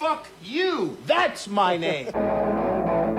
Fuck you. That's my name.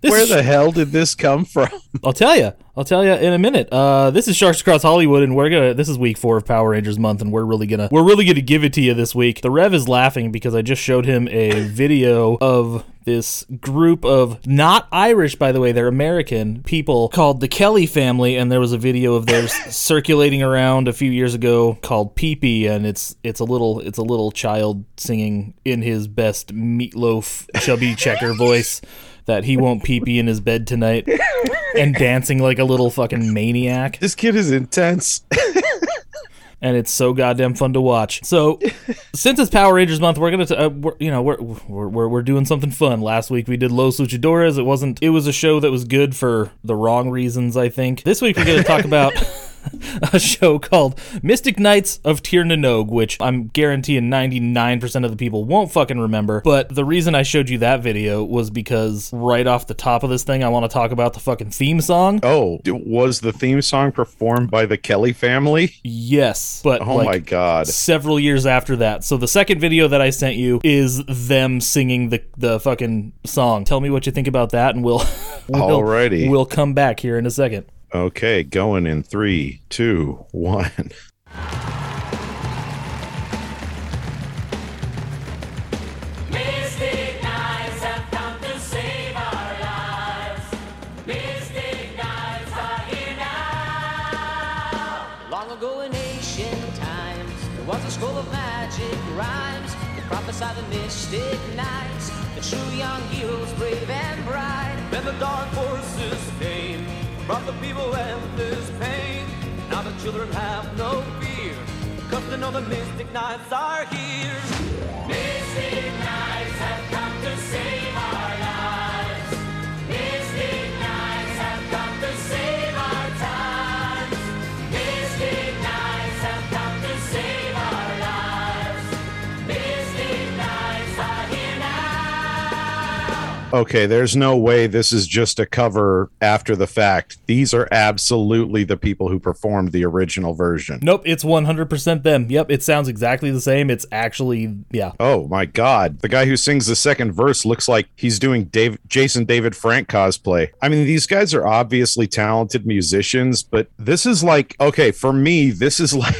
This Where is- the hell did this come from? I'll tell you. I'll tell you in a minute. Uh, this is Sharks Across Hollywood, and we're gonna. This is week four of Power Rangers month, and we're really gonna. We're really gonna give it to you this week. The Rev is laughing because I just showed him a video of this group of not Irish, by the way, they're American people called the Kelly family, and there was a video of theirs circulating around a few years ago called Peepee, and it's it's a little it's a little child singing in his best meatloaf chubby checker voice that he won't pee pee in his bed tonight and dancing like a little fucking maniac. This kid is intense. And it's so goddamn fun to watch. So, since it's Power Rangers month, we're gonna, t- uh, we're, you know, we're, we're we're we're doing something fun. Last week we did Los Luchadores. It wasn't. It was a show that was good for the wrong reasons, I think. This week we're gonna talk about. a show called Mystic Knights of Tir Na Nog, which I'm guaranteeing 99% of the people won't fucking remember. But the reason I showed you that video was because right off the top of this thing, I want to talk about the fucking theme song. Oh, was the theme song performed by the Kelly family? Yes, but Oh like, my god. several years after that. So the second video that I sent you is them singing the the fucking song. Tell me what you think about that, and we'll, we'll Alrighty. we'll come back here in a second. Okay, going in three, two, one. Mystic Knights have come to save our lives. Mystic Knights are here now. Long ago in ancient times, there was a scroll of magic rhymes that prophesied the mystic knights, the true young heroes, brave and bright. Then the dark forces came, brought the people endless pain. Now the children have no fear, cause they know the mystic knights are here. Okay, there's no way this is just a cover after the fact. These are absolutely the people who performed the original version. Nope, it's 100% them. Yep, it sounds exactly the same. It's actually yeah. Oh my god. The guy who sings the second verse looks like he's doing Dave Jason David Frank cosplay. I mean, these guys are obviously talented musicians, but this is like okay, for me, this is like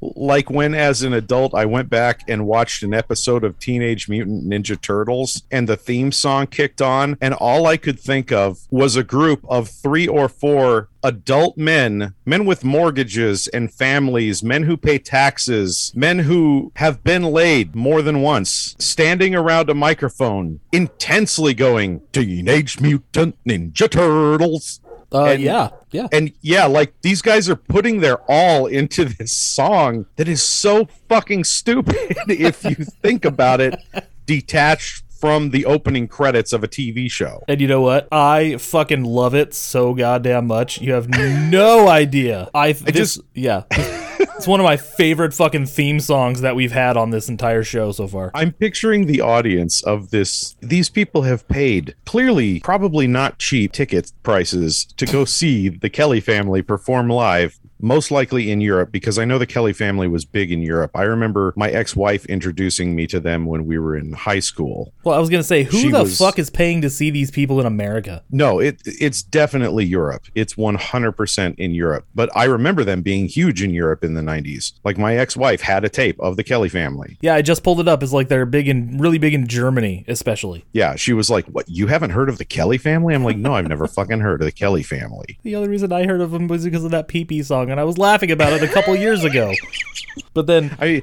like when as an adult I went back and watched an episode of Teenage Mutant Ninja Turtles and the theme song kicked on and all I could think of was a group of 3 or 4 adult men, men with mortgages and families, men who pay taxes, men who have been laid more than once, standing around a microphone intensely going Teenage Mutant Ninja Turtles Uh, And- yeah, yeah. and yeah, like these guys are putting their all into this song that is so fucking stupid if you think about it, detached from the opening credits of a TV show. And you know what? I fucking love it so goddamn much. You have no idea. I, this, just- yeah. it's one of my favorite fucking theme songs that we've had on this entire show so far. I'm picturing the audience of this. These people have paid clearly, probably not cheap ticket prices to go see the Kelly family perform live. Most likely in Europe, because I know the Kelly family was big in Europe. I remember my ex wife introducing me to them when we were in high school. Well, I was gonna say, who She the was- fuck is paying to see these people in America? No, it it's definitely Europe. It's 100% in Europe. But I remember them being huge in Europe in the 90s. Like my ex-wife had a tape of the Kelly family. Yeah, I just pulled it up. It's like they're big in, really big in Germany, especially. Yeah, she was like, "What? You haven't heard of the Kelly family?" I'm like, "No, I've never fucking heard of the Kelly family." The only reason I heard of them was because of that PP song, and I was laughing about it a couple years ago. But then, I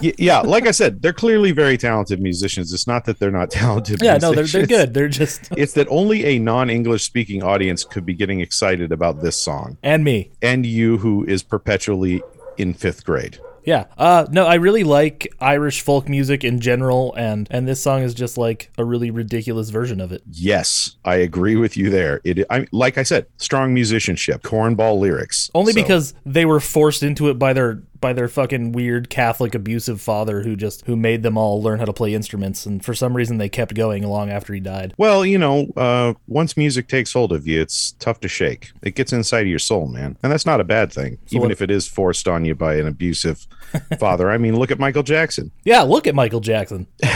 yeah, like I said, they're clearly very talented musicians. It's not that they're not talented. yeah, no, they're they're good. They're just It's that only a non-English speaking audience could be getting excited about this song. and me. And you who is perpetually in 5th grade. Yeah. Uh no, I really like Irish folk music in general and and this song is just like a really ridiculous version of it. Yes, I agree with you there. It, I like I said, strong musicianship, cornball lyrics. Only So, because they were forced into it by their by their fucking weird Catholic abusive father who just who made them all learn how to play instruments, and for some reason they kept going long after he died. Well, you know, uh, once music takes hold of you, it's tough to shake. It gets inside of your soul, man, and that's not a bad thing, even what- if it is forced on you by an abusive father. I mean, look at Michael Jackson. Yeah, look at Michael Jackson.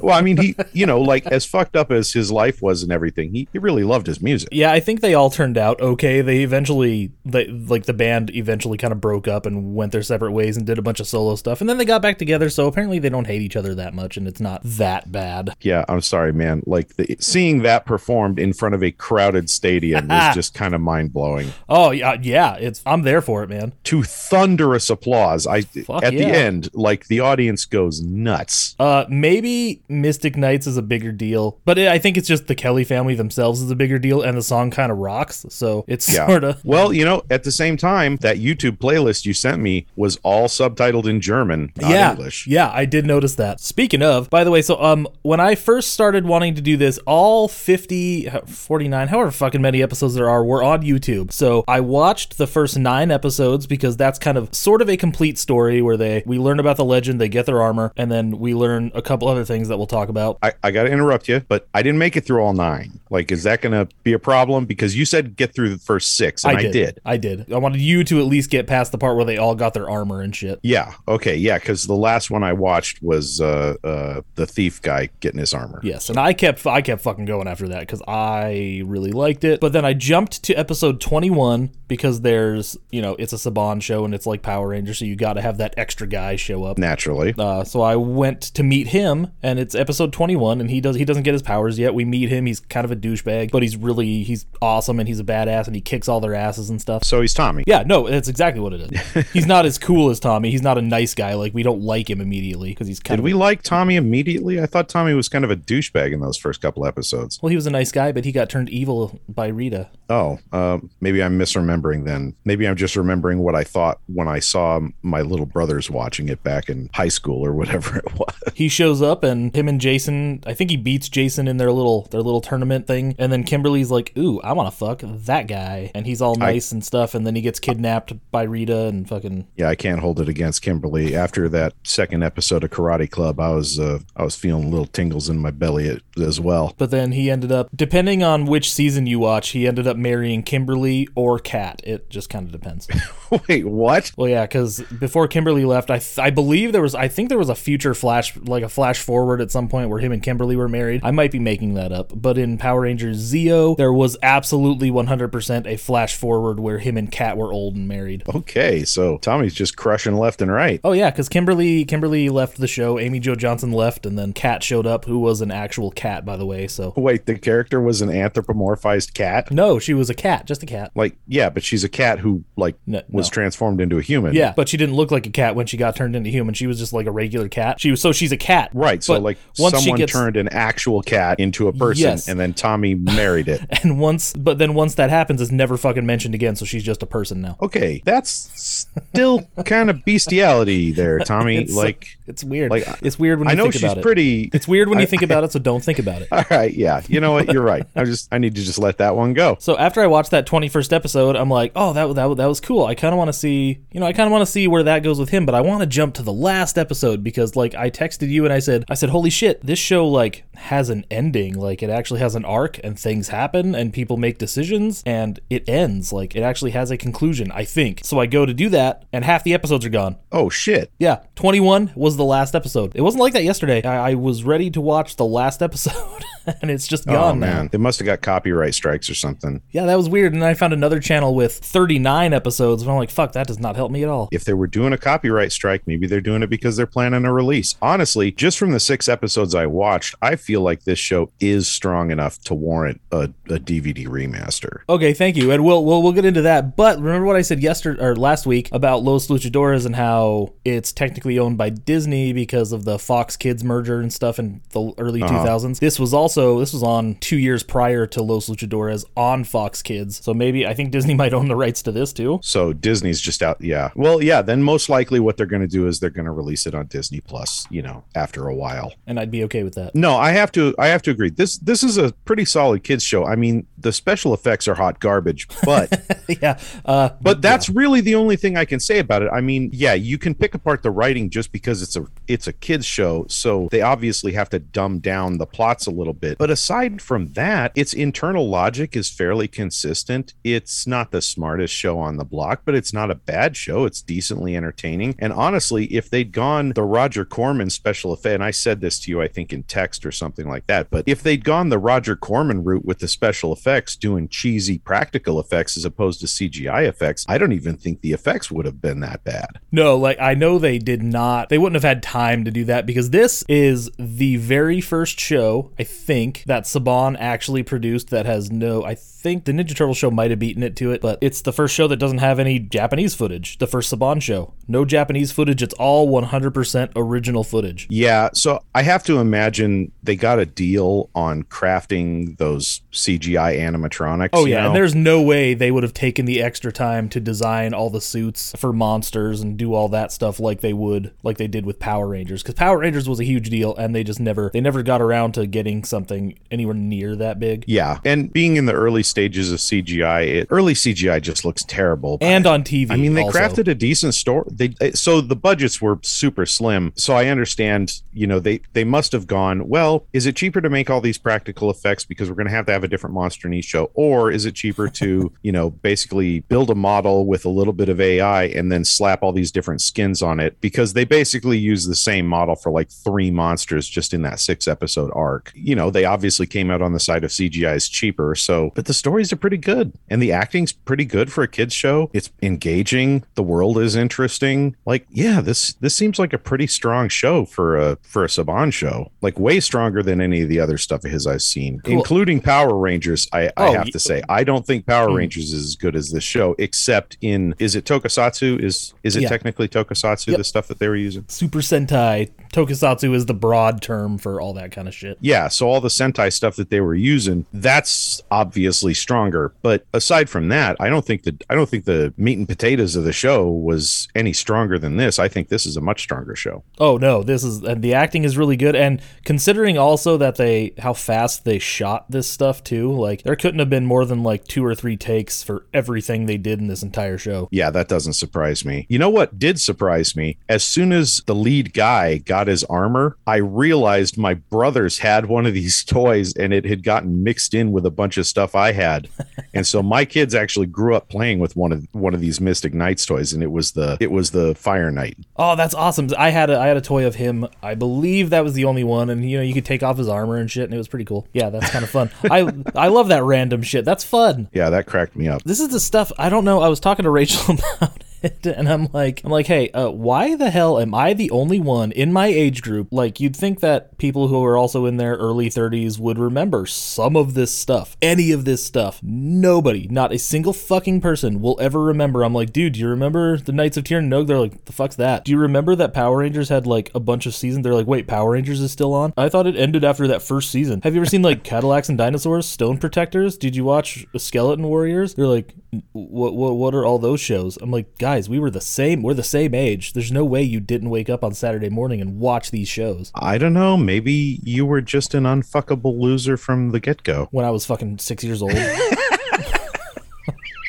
Well, I mean, he, you know, like as fucked up as his life was and everything, he, he really loved his music. Yeah, I think they all turned out okay. They eventually, they like the band eventually kind of broke up and went their separate ways and did a bunch of solo stuff, and then they got back together. So apparently they don't hate each other that much, and it's not that bad. Yeah, I'm sorry, man. Like the, seeing that performed in front of a crowded stadium was just kind of mind blowing. Oh yeah, yeah. It's I'm there for it, man. To thunderous applause, I Fuck at the end, like the audience goes nuts. Uh, maybe Mystic Knights is a bigger deal, but I think it's just the Kelly family themselves is a bigger deal, and the song kind of rocks. So it's Yeah. sort of Well, you know, at the same time, that YouTube playlist you sent me was all subtitled in German, not yeah, English. Yeah, I did notice that. Speaking of, by the way, so um when I first started wanting to do this, all 50 49, however fucking many episodes there are were on YouTube. So I watched the first 9 episodes because that's kind of sort of a complete story where they we learn about the legend, they get their armor, and then we learn a couple other things that we'll talk about. I, I got to interrupt you, but I didn't make it through all nine. Like, is that going to be a problem? Because you said get through the first six, and I did. I did. I wanted you to at least get past the part where they all got their armor and shit. Yeah. Okay. Yeah. Because the last one I watched was uh, uh, the thief guy getting his armor. Yes, and I kept I kept fucking going after that because I really liked it. But then I jumped to episode 21 because there's you know it's a Saban show and it's like Power Rangers, so you got to have that extra guy show up. Naturally. Uh, so I went to meet him, and it's episode 21, and he does he doesn't get his powers yet. We meet him; he's kind of a douchebag, but he's really he's awesome and he's a badass, and he kicks all their asses and stuff. So he's Tommy. Yeah, no, that's exactly what it is. he's not as cool as Tommy. He's not a nice guy. Like we don't like him immediately because he's kind Did of we like Tommy immediately? I thought Tommy was kind of a douchebag in those first couple episodes. well, he was a nice guy, but he got turned evil by Rita. Oh, uh, maybe I'm misremembering then. Maybe I'm just remembering what I thought when I saw my little brothers watching it back in high school or whatever it was. he shows up and him and Jason, I think he beats Jason in their little their little tournament thing, and then Kimberly's like, "Ooh, I want to fuck that guy," and he's all nice and stuff, and then he gets kidnapped by Rita and fucking. Yeah, I can't hold it against Kimberly. After that second episode of Karate Club, I was uh, I was feeling little tingles in my belly as well. But then he ended up, depending on which season you watch, he ended up marrying Kimberly or Kat. It just kind of depends. Wait, what? well, yeah, because before Kimberly left, I th- I believe there was, I think there was a future flash, like a flash forward at some point where him and Kimberly were married. I might be making that up, but in Power Rangers Zeo, there was absolutely 100% a flash forward where him and Kat were old and married. Okay, so Tommy's just crushing left and right. Oh yeah, because Kimberly Kimberly left the show, Amy Jo Johnson left, and then Kat showed up, who was an actual cat, by the way. So Wait, the character was an anthropomorphized cat? no, she was a cat, just a cat. Like, yeah, but she's a cat who like No- was no. transformed into a human. Yeah, but she didn't look like a cat when she got turned into human. She was just like a regular cat. She was so she's a cat. Right. So But like once she someone gets- turned an actual cat into a person Yes. and then Tommy married it. And once, but then once that happens, it's never fucking mentioned again. So she's just a person now. Okay, that's still kind of bestiality there, Tommy. It's uh, like it's weird. like, it's weird when you I know think she's about it. pretty It's weird when you think about it. So don't think about it. All right, yeah. You know what? You're right. I just I need to just let that one go. So after I watched that 21st episode, I'm like, oh, that that, that was cool. I kind of want to see, you know, I kind of want to see where that goes with him, but I want to jump to the last episode because like I texted you and I said, I said, holy shit, this show like has an ending. Like it actually has an arc and things happen and people make decisions and it ends. Like it actually has a conclusion, I think. So I go to do that and half the episodes are gone. Oh shit. Yeah, 21 was the last episode. It wasn't like that yesterday. I, I was ready to watch the last episode and it's just oh, gone Oh now. man, they must have got copyright strikes or something. Yeah, that was weird. And then I found another channel with 39 episodes, and I'm like, fuck, that does not help me at all. If they were doing a copyright strike, maybe they're doing it because they're planning a release. Honestly, just from the six episodes I watched, I feel like this show is strong enough to warrant a, a DVD remaster. Okay, thank you, and we'll we'll, we'll get into that. But remember what I said yesterday or last week about Los Luchadores and how it's technically owned by Disney because of the Fox Kids merger and stuff in the early 2000s. This was also this was on two years prior to Los Luchadores on Fox Kids, so maybe I think Disney might own the rights to this too. So Disney's just out. Yeah. Well, yeah. Then most likely what they're going to do is they're going to release it on Disney Plus. You know, after a while. And I'd be okay with that. No, I have to I have to agree. This this is a pretty solid kids show. I mean, the special effects are hot garbage, but yeah. Uh, but that's really the only thing I can say about it. I mean, yeah, you can pick apart the writing just because it's a it's a kids show, so they obviously have to dumb down the plots a little bit. But aside from that, its internal logic is fairly consistent. It's not the smartest show on the block, but it's not a bad show. It's decently entertaining. And honestly, if they'd gone the Roger Corman special effect, and I said this to you, I think in text or something like that, but if they'd gone the Roger Corman route with the special effects, doing cheesy practical effects as opposed to CGI effects, I don't even think the effects would have been that bad. No, like I know they did not. They wouldn't have had time to do that because this is the very first show I think that Saban actually produced that has no. I think the Ninja Turtle show might have beaten it to it, but it's the first show that doesn't have any Japanese footage. The first Saban show, no Japanese footage. It's all 100% original footage. Yeah, so I have to imagine they got a deal on crafting those CGI animatronics. Oh you yeah, know? and there's no way they would have taken the extra time to design all the suits for monsters and do all that stuff like they would, like they did with Power Rangers. Because Power Rangers was a huge deal, and they just never, they never got around to getting something anywhere near that big. Yeah, and being in the early stages of CGI, it, early CGI just looks terrible. And on TV, I mean, they also. crafted a decent story. They so the budgets were super slim. So I understand, you know, they they must have gone. Well, is it cheaper to make all these practical effects because we're going to have to have a different monster in each show, or is it cheaper to, you know, basically build a model with a little bit of AI and then slap all these different skins on it because they basically use the same model for like three monsters just in that six episode arc. You know, they obviously came out on the side of CGI is cheaper. So, but the stories are pretty good and the acting's pretty good for a kids show. It's engaging. The world is interesting. Like, yeah, this this seems like a pretty strong show for a for a Saban show. Like way stronger than any of the other stuff of his I've seen, Cool. including Power Rangers. I, I Oh, have to say, I don't think Power Mm. Rangers is as good as this show, except in is it Tokusatsu? Is is it Yeah. technically Tokusatsu? Yep. The stuff that they were using. Super Sentai. Tokusatsu is the broad term for all that kind of shit. Yeah, so all the Sentai stuff that they were using, that's obviously stronger. But aside from that, I don't think that I don't think the meat and potatoes of the show was any stronger than this. I think this is a much stronger show. Oh no, this is and the acting is really good and considering also that they how fast they shot this stuff too, like there couldn't have been more than like two or three takes for everything they did in this entire show. Yeah, that doesn't surprise me. You know what did surprise me? As soon as the lead guy got his armor, I realized my brothers had one of these toys and it had gotten mixed in with a bunch of stuff I had. and so my kids actually grew up playing with one of one of these Mystic Knights toys and it was the it was the Fire Knight. Oh, that's awesome. I had a I had a toy of him. I believe that was the only one and you know, you could take off his armor and shit and it was pretty cool. Yeah, that's kind of fun. I I love that random shit. That's fun. Yeah, that cracked me up. This is the stuff I don't know. I was talking to Rachel about and I'm like, I'm like, hey, uh, why the hell am I the only one in my age group? Like, you'd think that people who are also in their early 30s would remember some of this stuff, any of this stuff. Nobody, not a single fucking person, will ever remember. I'm like, dude, do you remember the Knights of Tir Na Nog? They're like, the fuck's that? Do you remember that Power Rangers had like a bunch of seasons? They're like, wait, Power Rangers is still on? I thought it ended after that first season. Have you ever seen like Cadillacs and Dinosaurs, Stone Protectors? Did you watch Skeleton Warriors? They're like, what what what are all those shows? I'm like, guys, we were the same. We're the same age. There's no way you didn't wake up on Saturday morning and watch these shows I don't know. Maybe you were just an unfuckable loser from the get go. when I was fucking six years old.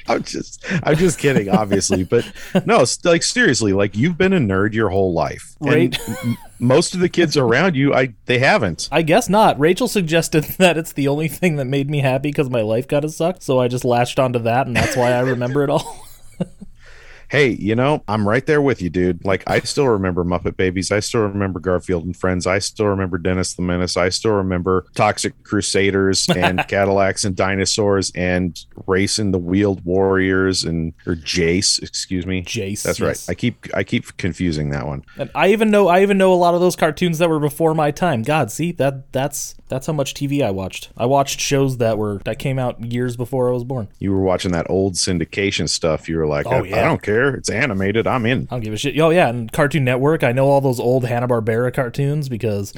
I'm just, I'm just kidding, obviously, but no, like seriously, like you've been a nerd your whole life, And Right. m- most of the kids around you, I they haven't. I guess not. Rachel suggested that it's the only thing that made me happy because my life got of sucked. So I just latched onto that, and that's why I remember it all. Hey, you know, I'm right there with you, dude. Like I still remember Muppet Babies. I still remember Garfield and Friends. I still remember Dennis the Menace. I still remember Toxic Crusaders and Cadillacs and Dinosaurs and Racing the Wheeled Warriors and or Jayce, excuse me. Jayce, That's right. I keep I keep confusing that one. And I even know I even know a lot of those cartoons that were before my time. God, see that that's that's how much TV I watched. I watched shows that were that came out years before I was born. You were watching that old syndication stuff. You were like, Oh, I, yeah. I don't care. It's animated. I'm in. I don't give a shit. Oh yeah, and Cartoon Network. I know all those old Hanna Barbera cartoons because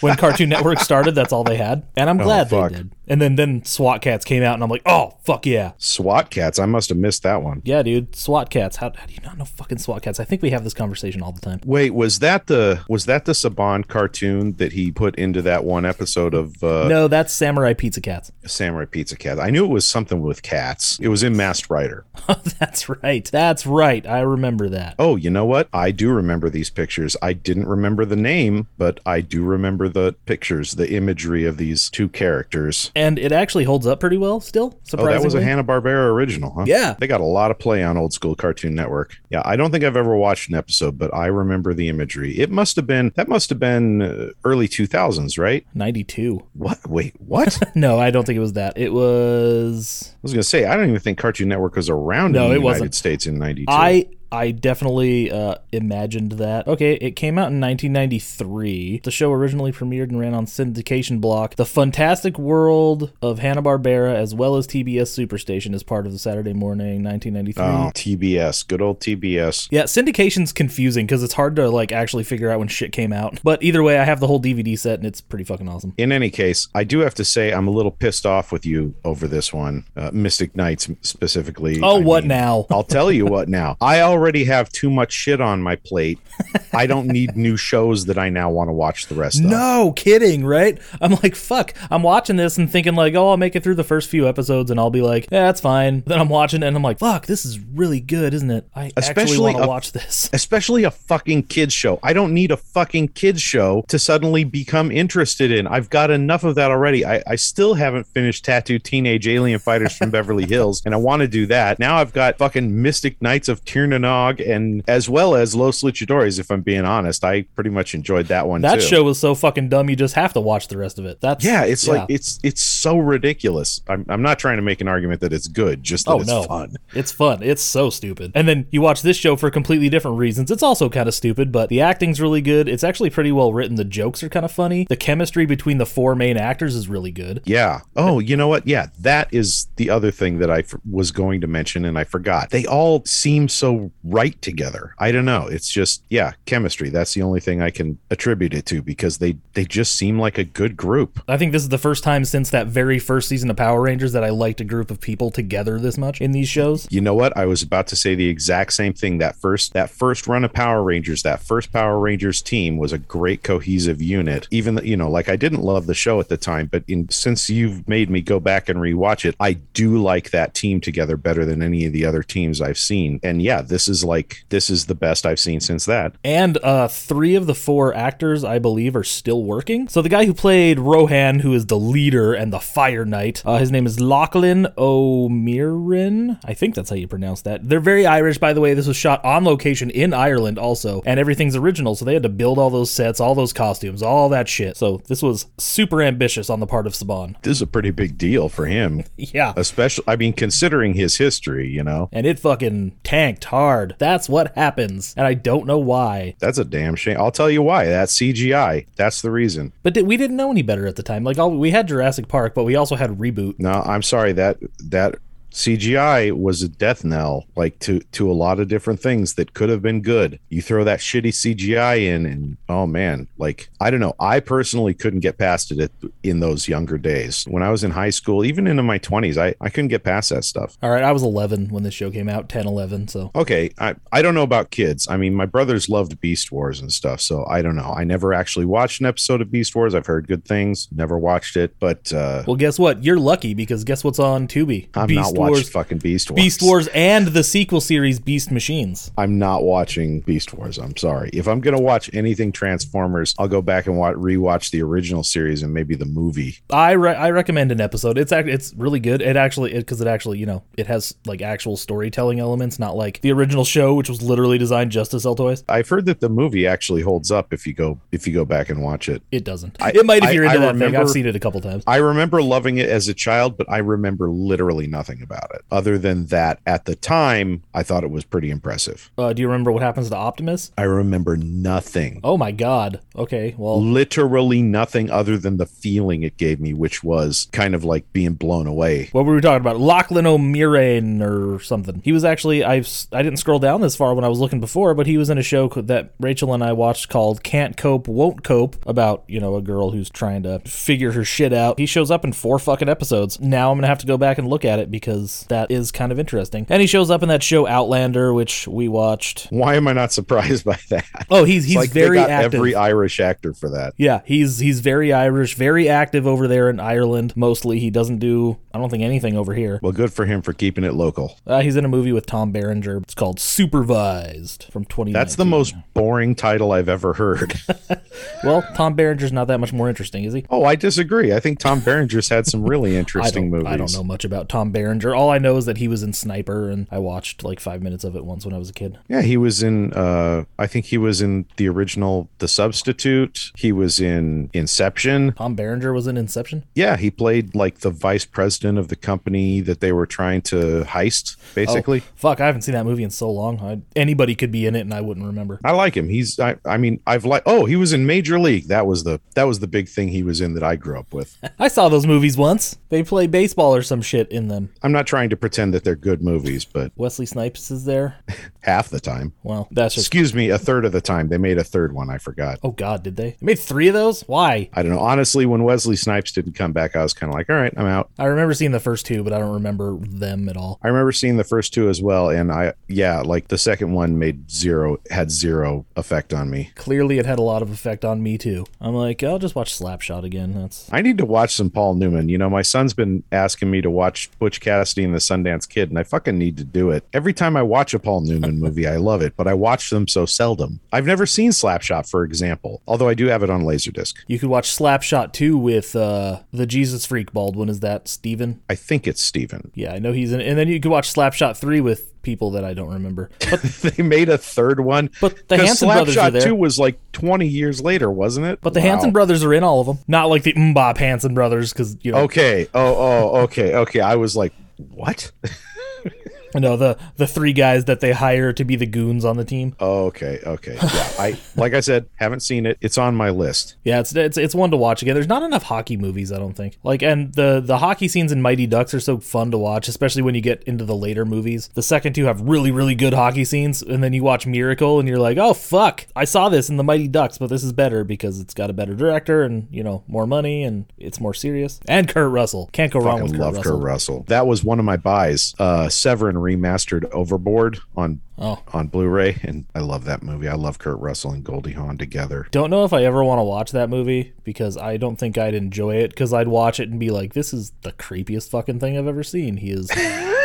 when Cartoon Network started, that's all they had, and I'm oh, glad Oh, they did. And then then SWAT Kats came out, and I'm like, oh fuck yeah, SWAT Kats. I must have missed that one. yeah, dude, SWAT Kats. How, how do you not know fucking SWAT Kats? I think we have this conversation all the time. Wait, was that the was that the Saban cartoon that he put into that one episode of uh, no, that's Samurai Pizza Cats. Samurai Pizza Cats. I knew it was something with cats. It was in Masked Rider. Oh, that's right. That's right. I remember that. Oh, you know what? I do remember these pictures. I didn't remember the name, but I do remember the pictures, the imagery of these two characters. And it actually holds up pretty well still. Oh, Surprisingly. that was a Hanna Barbera original, huh? Yeah. they got a lot of play on old school Cartoon Network. Yeah, I don't think I've ever watched an episode, but I remember the imagery. It must have been that must have been uh, early two thousands, right? 92. What? Wait, what? No, I don't think it was that. It was I was gonna say I don't even think Cartoon Network was around No, in the it United wasn't. States in ninety two. I I definitely uh, imagined that. Okay, it came out in 1993. The show originally premiered and ran on syndication block. The Fantastic World of Hanna Barbera, as well as TBS Superstation, is part of the Saturday Morning 1993. Oh, TBS, good old TBS. Yeah, syndication's confusing because it's hard to like actually figure out when shit came out. But either way, I have the whole DVD set and it's pretty fucking awesome. In any case, I do have to say I'm a little pissed off with you over this one, uh, Mystic Knights specifically. Oh, I what mean, now? I'll tell you what now. I already have too much shit on my plate. I don't need new shows that I now want to watch the rest of. No kidding, right? I'm like, fuck. I'm watching this and thinking like, oh, I'll make it through the first few episodes and I'll be like, yeah, that's fine. Then I'm watching it and I'm like, fuck, this is really good, isn't it? I actually Especially want to watch this. Especially a fucking kids show. I don't need a fucking kids show to suddenly become interested in. I've got enough of that already. I, I still haven't finished Tattoo Teenage Alien Fighters from Beverly Hills, and I want to do that. Now I've got fucking Mystic Knights of And as well as Los Luchadores. If I'm being honest, I pretty much enjoyed that one That too. show was so fucking dumb. You just have to watch the rest of it. That's Yeah, it's like it's it's so ridiculous. I'm, I'm not trying to make an argument that it's good, just that Oh it's no, fun. it's fun. It's so stupid. And then you watch this show for completely different reasons. It's also kind of stupid, but the acting's really good. It's actually pretty well written. The jokes are kind of funny. The chemistry between the four main actors is really good. Yeah. Oh, you know what? Yeah, that is the other thing that I f- was going to mention and I forgot. They all seem so right together. I don't know. It's just yeah, chemistry. That's the only thing I can attribute it to because they they just seem like a good group. I think this is the first time since that very first season of Power Rangers that I liked a group of people together this much in these shows. You know what? I was about to say the exact same thing. That first that first run of Power Rangers, that first Power Rangers team was a great cohesive unit. Even you know, like I didn't love the show at the time, but in since you've made me go back and rewatch it, I do like that team together better than any of the other teams I've seen. And yeah, this is like this is the best I've seen since that. And uh, three of the four actors, I believe, are still working. So the guy who played Rohan, who is the leader and the Fire Knight, uh, his name is Lochlainn O'Mearain. I think that's how you pronounce that. They're very Irish, by the way. This was shot on location in Ireland also, and everything's original. So they had to build all those sets, all those costumes, all that shit. So this was super ambitious on the part of Saban. This is a pretty big deal for him. Yeah. Especially I mean considering his history, you know. And it fucking tanked hard. That's what happens. And I don't know why. That's a damn shame. I'll tell you why. That's CGI. That's the reason. But di- we didn't know any better at the time. Like all we had Jurassic Park, but we also had Reboot. No, I'm sorry that that CGI was a death knell, like to to a lot of different things that could have been good. You throw that shitty CGI in, and oh man, like I don't know. I personally couldn't get past it at, in those younger days. When I was in high school, even into my 20s, I I couldn't get past that stuff. All right, I was 11 when this show came out, 10, 11. So Okay, I, I don't know about kids. I mean, my brothers loved Beast Wars and stuff, so I don't know. I never actually watched an episode of Beast Wars. I've heard good things, never watched it, but uh, well, guess what? You're lucky because guess what's on Tubi? I'm not watching fucking Beast Wars. Beast Wars, and the sequel series Beast Machines. I'm not watching Beast Wars. I'm sorry. If I'm gonna watch anything Transformers, I'll go back and watch, rewatch the original series and maybe the movie. I re- I recommend an episode. It's act- it's really good. It actually because it, actually you know it has like actual storytelling elements, not like the original show, which was literally designed just to sell toys. I've heard that the movie actually holds up if you go if you go back and watch it. It doesn't. I- it might if you're into I that thing. I've seen it a couple times. I remember loving it as a child, but I remember literally nothing about about it. Other than that, at the time, I thought it was pretty impressive. Uh, do you remember what happens to Optimus? I remember nothing. Oh my god. Okay, well, Literally nothing other than the feeling it gave me, which was kind of like being blown away. what were we talking about? Lochlainn O'Mearain or something. He was actually I I didn't scroll down this far when I was looking before, but he was in a show that Rachel and I watched called Can't Cope, Won't Cope about, you know, a girl who's trying to figure her shit out. He shows up in four fucking episodes. Now I'm going to have to go back and look at it because that is kind of interesting. And he shows up in that show Outlander, which we watched. Why am I not surprised by that? Oh, he's he's like very they got active. every Irish actor for that. Yeah, he's he's very Irish, very active over there in Ireland. Mostly, he doesn't do I don't think anything over here. Well, good for him for keeping it local. Uh, he's in a movie with Tom Berenger. It's called Supervized from 20. That's the most boring title I've ever heard. well. Tom Berenger's not that much more interesting, is he? oh, I disagree. I think Tom Berenger's had some really interesting don't, movies. I don't know much about Tom Berenger. All I know is that he was in Sniper, and I watched like five minutes of it once when I was a kid. Yeah, he was in. Uh, I think he was in the original The Substitute. He was in Inception. Tom Berenger was in Inception. Yeah, he played like the vice president of the company that they were trying to heist. Basically, Oh, fuck, I haven't seen that movie in so long. I, anybody could be in it, and I wouldn't remember. I like him. He's. I, I mean, I've like. Oh, he was in Major League. That was the. That was the big thing he was in that I grew up with. I saw those movies once. They play baseball or some shit in them. I'm not trying to pretend that they're good movies, but Wesley Snipes is there. half the time. Well, that's just. Excuse me, a third of the time. They made a third one. I forgot. Oh God, did they? They made three of those? Why? I don't know. Honestly, when Wesley Snipes didn't come back, I was kind of like, all right, I'm out. I remember seeing the first two, but I don't remember them at all. I remember seeing the first two as well, and I yeah, like the second one made zero had zero effect on me. Clearly, it had a lot of effect on me too. I'm like, I'll just watch Slapshot again. That's I need to watch some Paul Newman. You know, my son's been asking me to watch Butch Cassidy and the Sundance Kid, and I fucking need to do it. Every time I watch a Paul Newman movie, I love it, but I watch them so seldom. I've never seen Slapshot, for example, although I do have it on Laserdisc. you could watch Slapshot two with uh, the Jesus Freak Baldwin. Is that Stephen? I think it's Stephen. Yeah, I know he's in. And then you could watch Slapshot three with people that I don't remember. But they made a third one. But the Hanson brothers are Slapshot there. 2 was like 20 years later, wasn't it? but the Wow. Hanson brothers are in all of them. Not like the MMMBop Hanson brothers, because you know, Okay. Oh, oh, okay. Okay. I was like, what? you know the the three guys that they hire to be the goons on the team. Okay. Okay. Yeah. I, like I said, haven't seen it. It's on my list. Yeah, it's it's it's one to watch again. There's not enough hockey movies, I don't think. Like, and the the hockey scenes in Mighty Ducks are so fun to watch, especially when you get into the later movies. The second two have really really good hockey scenes, and then you watch Miracle, and you're like, oh fuck, I saw this in the Mighty Ducks, but this is better because it's got a better director and you know more money and it's more serious. And Kurt Russell can't go wrong with Kurt love Russell. Kurt Russell. That was one of my buys. Uh, Severin remastered Overboard on Oh. on Blu-ray, and I love that movie. I love Kurt Russell and Goldie Hawn together. Don't know if I ever want to watch that movie because I don't think I'd enjoy it because I'd watch it and be like, this is the creepiest fucking thing I've ever seen. He is.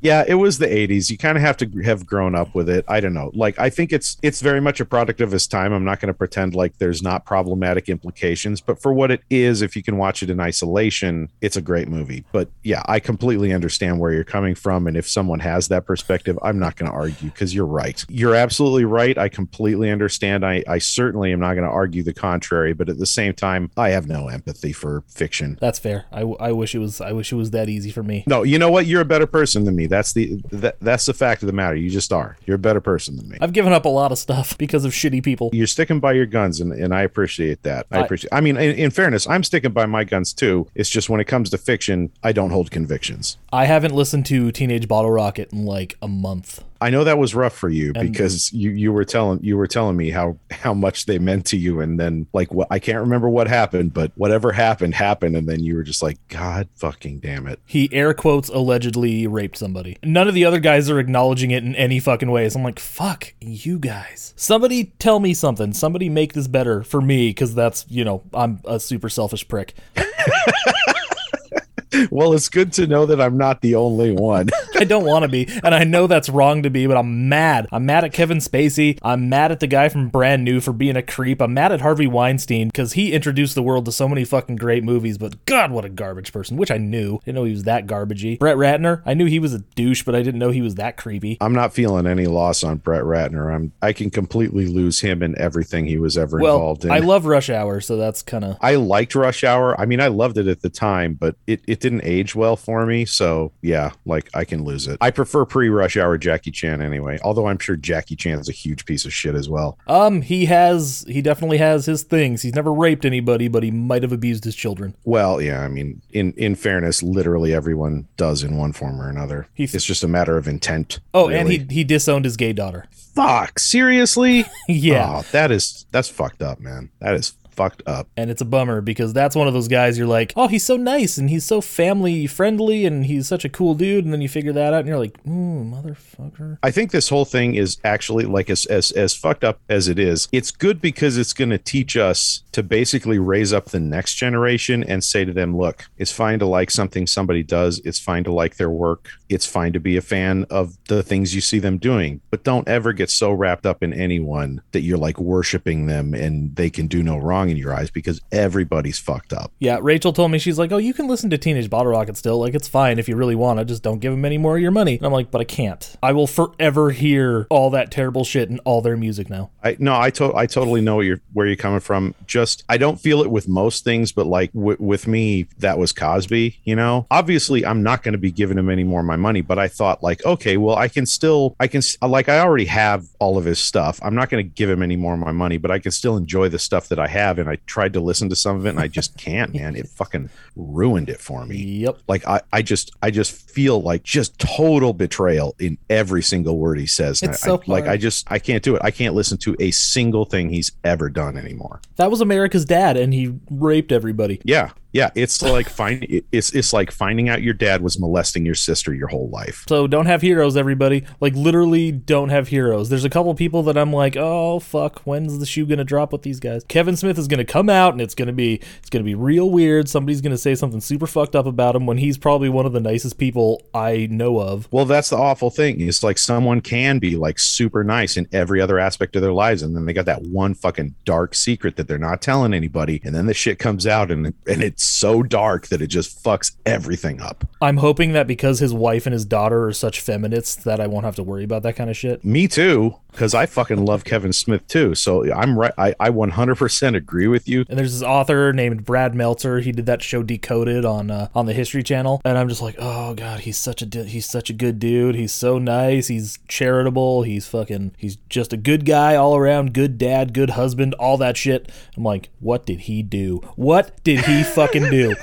Yeah, it was the 80s. You kind of have to have grown up with it. I don't know. Like I think it's it's very much a product of his time. I'm not going to pretend like there's not problematic implications, but for what it is, if you can watch it in isolation, it's a great movie. But yeah, I completely understand where you're coming from and if someone has that perspective, I'm not going to argue cuz you're right. You're absolutely right. I completely understand. I I certainly am not going to argue the contrary, but at the same time, I have no empathy for fiction. That's fair. I, I wish it was. I wish it was that easy for me. No, you know what? You're a better person than me. That's the that, that's the fact of the matter. You just are. You're a better person than me. I've given up a lot of stuff because of shitty people. You're sticking by your guns, and, and I appreciate that. I I- appreciate. I mean, in, in fairness, I'm sticking by my guns too. It's just when it comes to fiction, I don't hold convictions. I haven't listened to Teenage Bottle Rocket in like a month. I know that was rough for you because you you were telling you were telling me how how much they meant to you, and then like what I can't remember what happened, but whatever happened happened, and then you were just like, God fucking damn it. He air quotes allegedly raped somebody. None of the other guys are acknowledging it in any fucking way. So I'm like, fuck you guys. Somebody tell me something. Somebody make this better for me because that's you know I'm a super selfish prick. Well, it's good to know that I'm not the only one. I don't want to be, and I know that's wrong to be, but I'm mad. I'm mad at Kevin Spacey. I'm mad at the guy from Brand New for being a creep. I'm mad at Harvey Weinstein because he introduced the world to so many fucking great movies, but God, what a garbage person, which I knew. Didn't know he was that garbagey. Brett Ratner, I knew he was a douche, but I didn't know he was that creepy. I'm not feeling any loss on Brett Ratner. I'm I can completely lose him in everything he was ever Well, involved in. I love Rush Hour, so that's kind of. I liked Rush Hour. I mean, I loved it at the time, but it, it didn't age well for me. So yeah, like I can lose it. I prefer pre Rush Hour Jackie Chan anyway. Although I'm sure Jackie Chan's a huge piece of shit as well. Um, he has, he definitely has his things. He's never raped anybody, but he might have abused his children. Well, yeah, I mean, in in fairness, literally everyone does in one form or another. He's- it's just a matter of intent. Oh, and he he disowned his gay daughter. fuck seriously. Yeah. Oh, that is that's fucked up, man. That is fucked up. And it's a bummer because that's one of those guys you're like, oh, he's so nice and he's so family friendly and he's such a cool dude. And then you figure that out and you're like, ooh, motherfucker. I think this whole thing is actually like as as as fucked up as it is. It's good because it's going to teach us to basically raise up the next generation and say to them, look, it's fine to like something somebody does. It's fine to like their work. It's fine to be a fan of the things you see them doing, but don't ever get so wrapped up in anyone that you're like worshiping them and they can do no wrong in your eyes because everybody's fucked up. Yeah, Rachel told me, she's like, oh, you can listen to Teenage Bottle Rocket still. Like, it's fine if you really want to. Just don't give them any more of your money. And I'm like, but I can't. I will forever hear all that terrible shit and all their music now. I no, I to- I totally know where you're where you're coming from. Just I don't feel it with most things, but like w- with me, that was Cosby. You know, obviously I'm not going to be giving him any more of my money, but I thought like, okay, well I can still I can like I already have all of his stuff. I'm not going to give him any more of my money, but I can still enjoy the stuff that I have. And I tried to listen to some of it, and I just can't, man. It fucking ruined it for me Yep. like I, I just i just feel like just total betrayal in every single word he says It's I- so I- like i just i can't do it i can't listen to a single thing he's ever done anymore That was America's dad, and he raped everybody. yeah yeah it's like find it's it's like finding out your dad was molesting your sister your whole life So don't have heroes, everybody. Like literally, don't have heroes. There's a couple people that I'm like, oh fuck, when's the shoe gonna drop with these guys? Kevin Smith is gonna come out and it's gonna be it's gonna be real weird. Somebody's gonna say something super fucked up about him when he's probably one of the nicest people I know of. well that's the awful thing it's like someone can be like super nice in every other aspect of their lives and then they got that one fucking dark secret that they're not telling anybody and then the shit comes out and and it's so dark that it just fucks everything up I'm hoping that because his wife and his daughter are such feminists that I won't have to worry about that kind of shit. Me too, because I fucking love Kevin Smith too. So I'm right. I, I 100% agree with you. And there's this author named Brad Meltzer. He did that show Decoded on uh, on the History Channel, and I'm just like, oh god, he's such a di- he's such a good dude. He's so nice. He's charitable. He's fucking he's just a good guy all around. Good dad, good husband, all that shit. I'm like, what did he do? What did he fucking do?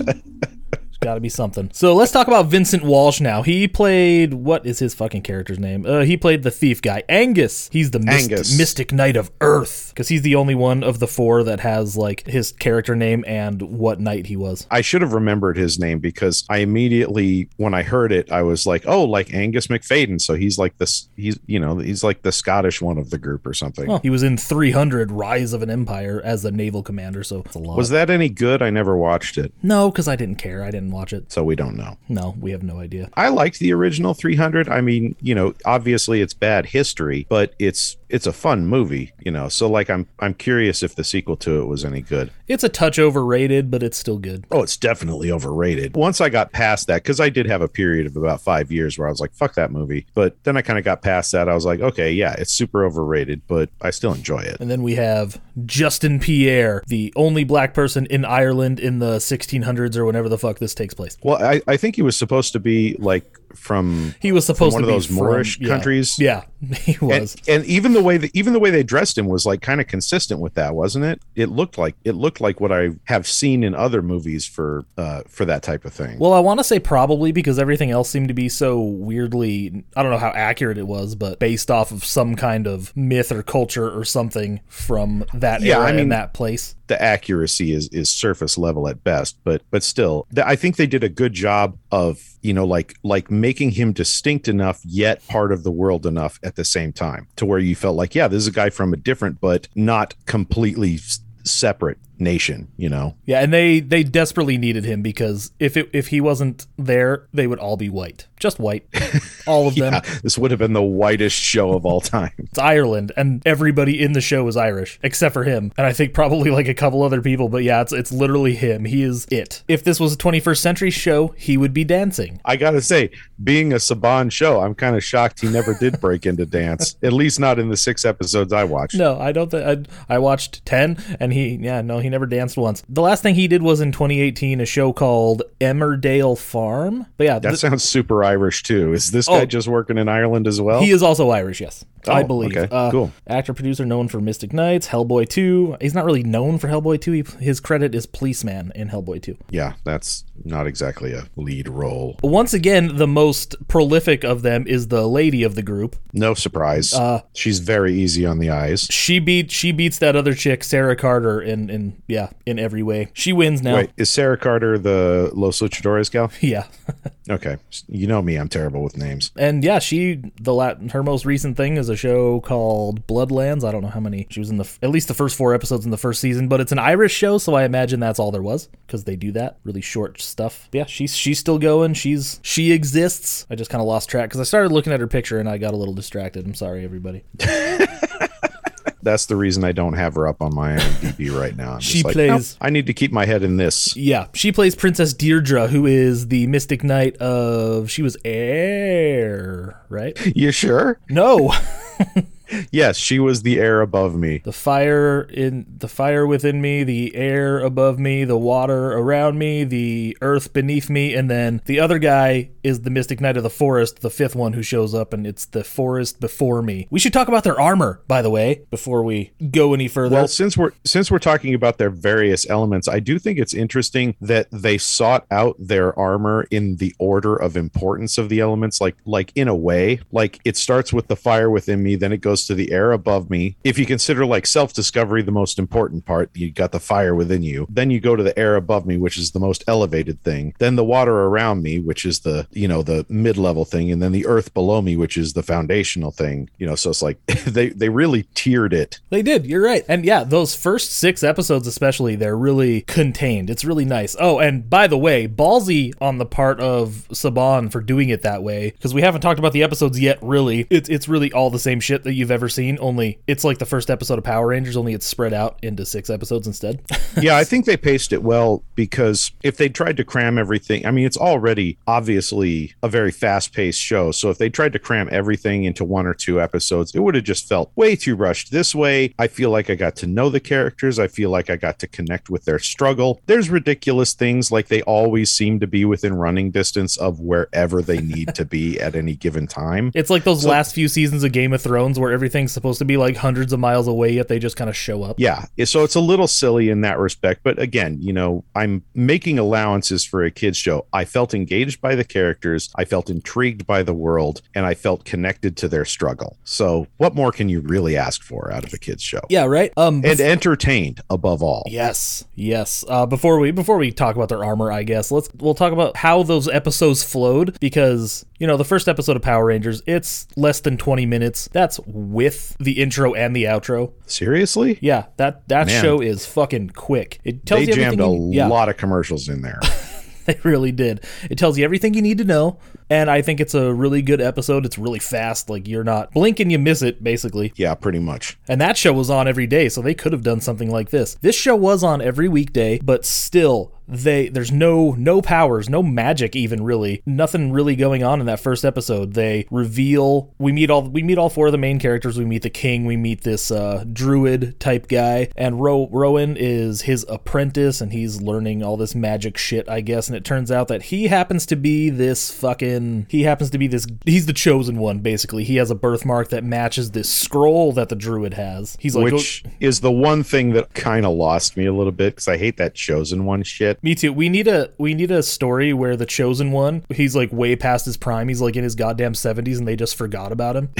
Got to be something. So let's talk about Vincent Walsh now. He played what is his fucking character's name? Uh, he played the thief guy, Angus. He's the myst- Angus. mystic knight of Earth because he's the only one of the four that has like his character name and what knight he was. I should have remembered his name because I immediately, when I heard it, I was like, oh, like Angus Macfadyen. So he's like this, he's, you know, he's like the Scottish one of the group or something. Well, he was in 300 Rise of an Empire as the naval commander, so a. Was that any good? I never watched it. no, because I didn't care. I didn't watch it. So we don't know. No, we have no idea. I liked the original 300. I mean, you know, obviously it's bad history, but it's it's a fun movie, you know. So like I'm I'm curious if the sequel to it was any good. It's a touch overrated, but it's still good. Oh, it's definitely overrated. Once I got past that, because I did have a period of about five years where I was like, fuck that movie. But then I kind of got past that. I was like, okay, yeah, it's super overrated, but I still enjoy it. And then we have Justin Pierre, the only black person in Ireland in the 1600s or whenever the fuck this takes place. Well, I, I think he was supposed to be like from He was supposed one to of be those from- Moorish yeah. countries. Yeah, he And, was. and even the way that even the way they dressed him was like kind of consistent with that, wasn't it? It looked like it looked like what I have seen in other movies for uh for that type of thing. Well, I want to say probably because everything else seemed to be so weirdly, I don't know how accurate it was, but based off of some kind of myth or culture or something from that Yeah, era I mean- and that place. The accuracy is is surface level at best but but still i think they did a good job of you know like like making him distinct enough yet part of the world enough at the same time to where you felt like yeah this is a guy from a different but not completely separate nation, you know. Yeah, and they they desperately needed him because if it if he wasn't there, they would all be white, just white, all of them. Yeah, this would have been the whitest show of all time. It's Ireland, and everybody in the show is Irish except for him, and I think probably like a couple other people. But yeah, it's it's literally him. He is it. If this was a 21st century show, he would be dancing. I gotta say, being a Saban show, I'm kind of shocked he never did break into dance. At least not in the six episodes I watched. No, I don't. Th- I, I watched ten, and he, yeah, no, he never danced once. The last thing he did was in 2018, a show called Emmerdale Farm. But yeah, That th- sounds super Irish too. Is this guy Oh. just working in Ireland as well? he is also Irish. Yes, I Oh, believe. okay, Uh, cool. Actor producer known for Mystic Knights, Hellboy 2. He's not really known for Hellboy 2. He, his credit is policeman in Hellboy 2. yeah, that's not exactly a lead role. Once again, the most prolific of them is the lady of the group. No surprise. Uh, She's very easy on the eyes. She beat she beats that other chick, Sarah Carter, in in yeah in every way. She wins now. Wait, is Sarah Carter the Los Luchadores gal? Yeah. Okay, you know me, I'm terrible with names. And yeah, she the la- her most recent thing is a show called Bloodlands. I don't know how many she was in the at least the first four episodes in the first season, but it's an Irish show, so I imagine that's all there was because they do that really short stuff. But yeah, she's she's still going. She's she exists. I just kind of lost track because I started looking at her picture and I got a little distracted. I'm sorry, everybody. That's the reason I don't have her up on my IMDb right now. I'm just She like, plays- "Nope, I need to keep my head in this. Yeah, she plays Princess Deirdre, who is the Mystic Knight of. She was Air, right? You sure? No, Yes, she was the air above me. the fire in the fire within me, the air above me, the water around me, the earth beneath me, and then the other guy is the Mystic Knight of the Forest, the fifth one who shows up, and it's the forest before me. We should talk about their armor, by the way, before we go any further. Well, since we're since we're talking about their various elements, I do think it's interesting that they sought out their armor in the order of importance of the elements, like like in a way, like it starts with the fire within me, then it goes to the air above me. If you consider like self discovery the most important part, you got the fire within you. Then you go to the air above me, which is the most elevated thing. Then the water around me, which is the you know the mid level thing, and then the earth below me, which is the foundational thing. You know, so it's like they they really tiered it. They did. You're right. And yeah, those first six episodes, especially, they're really contained. It's really nice. Oh, and by the way, ballsy on the part of Saban for doing it that way because we haven't talked about the episodes yet. Really, it's it's really all the same shit that you've ever seen. Only it's like the first episode of Power Rangers. Only it's spread out into six episodes instead. yeah, I think they paced it well because if they tried to cram everything, I mean, it's already obviously a very fast paced show. So if they tried to cram everything into one or two episodes, it would have just felt way too rushed. This way, I feel like I got to know the characters. I feel like I got to connect with their struggle. There's ridiculous things like they always seem to be within running distance of wherever they need to be at any given time. it's like those last few seasons of Game of Thrones where everything's supposed to be like hundreds of miles away, yet they just kind of show up. Yeah, so it's a little silly in that respect, but again, you know, I'm making allowances for a kids show. I felt engaged by the characters, I felt intrigued by the world, and I felt connected to their struggle. So, what more can you really ask for out of a kids show? Yeah, right. Um, And entertained above all. Yes, yes. Uh, before we before we talk about their armor, I guess let's we'll talk about how those episodes flowed because you know the first episode of Power Rangers it's less than twenty minutes. That's with the intro and the outro. Seriously? Yeah, that that Man. show is fucking quick. It tells They you jammed a you, yeah, lot of commercials in there. they really did. It tells you everything you need to know, and I think it's a really good episode. It's really fast. Like you're not blinking, you miss it, basically. yeah, pretty much. And that show was on every day, so they could have done something like this. This show was on every weekday, but still they there's no no powers, no magic even really. Nothing really going on in that first episode. They reveal we meet all we meet all four of the main characters. We meet the king, we meet this uh druid type guy, and Ro- Rowan is his apprentice and he's learning all this magic shit, I guess, and it turns out that he happens to be this fucking he happens to be this he's the chosen one basically. He has a birthmark that matches this scroll that the druid has. He's like Which is the one thing that kind of lost me a little bit because I hate that chosen one shit. Me too. We need a we need a story where the chosen one, he's like way past his prime. He's like in his goddamn seventies, and they just forgot about him.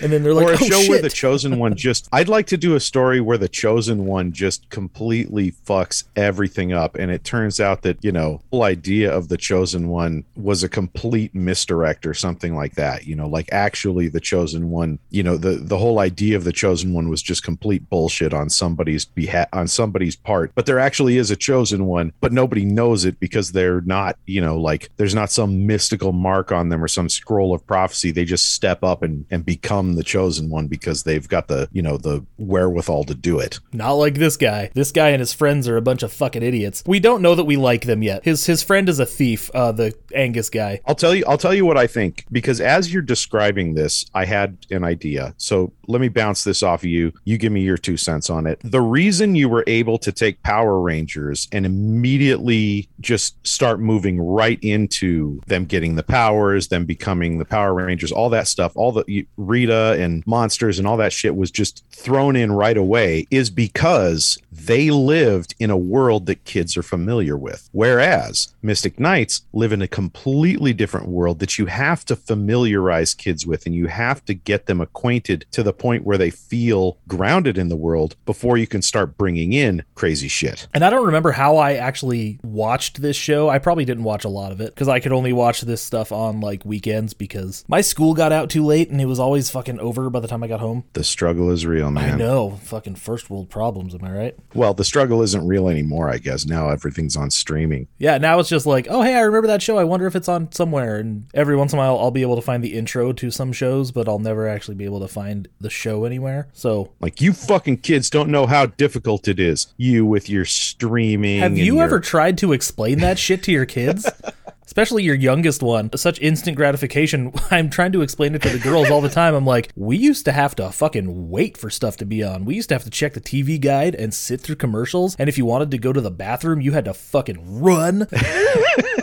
and then they're like, or a oh, show shit. where the chosen one just I'd like to do a story where the chosen one just completely fucks everything up and it turns out that, you know, the whole idea of the chosen one was a complete misdirect or something like that, you know, like actually the chosen one, you know, the the whole idea of the chosen one was just complete bullshit on somebody's beha- on somebody's part, but there actually is a chosen one, but nobody knows it because they're not, you know, like there's not some mystical mark on them or some scroll of prophecy. They just step up and and become the chosen one because they've got the, you know, the wherewithal to do it. Not like this guy. This guy and his friends are a bunch of fucking idiots. We don't know that we like them yet. His his friend is a thief, uh, the Angus guy. I'll tell you I'll tell you what I think because as you're describing this, I had an idea. So let me bounce this off of you. You give me your two cents on it. The reason you were able to take Power Rangers and immediately just start moving right into them getting the powers, them becoming the Power Rangers, all that stuff, all the Rita and monsters and all that shit was just thrown in right away is because they lived in a world that kids are familiar with. Whereas Mystic Knights live in a completely different world that you have to familiarize kids with and you have to get them acquainted to the point where they feel grounded in the world before you can start bringing in crazy shit. And I don't remember how I actually watched this show. I probably didn't watch a lot of it because I could only watch this stuff on like weekends because my school got out too late and it was always fucking over by the time I got home. The struggle is real, man. I know, fucking first world problems, am I right? Well, the struggle isn't real anymore, I guess. Now everything's on streaming. Yeah, now it's just like, oh, hey, I remember that show. I wonder if it's on somewhere. And every once in a while, I'll be able to find the intro to some shows, but I'll never actually be able to find the show anywhere. So, Like you fucking kids don't know how difficult it is. You with your streaming. have you your- ever tried to explain that shit to your kids? Especially your youngest one. Such instant gratification. I'm trying to explain it to the girls all the time. I'm like, we used to have to fucking wait for stuff to be on. We used to have to check the TV guide and sit through commercials. And if you wanted to go to the bathroom, you had to fucking run.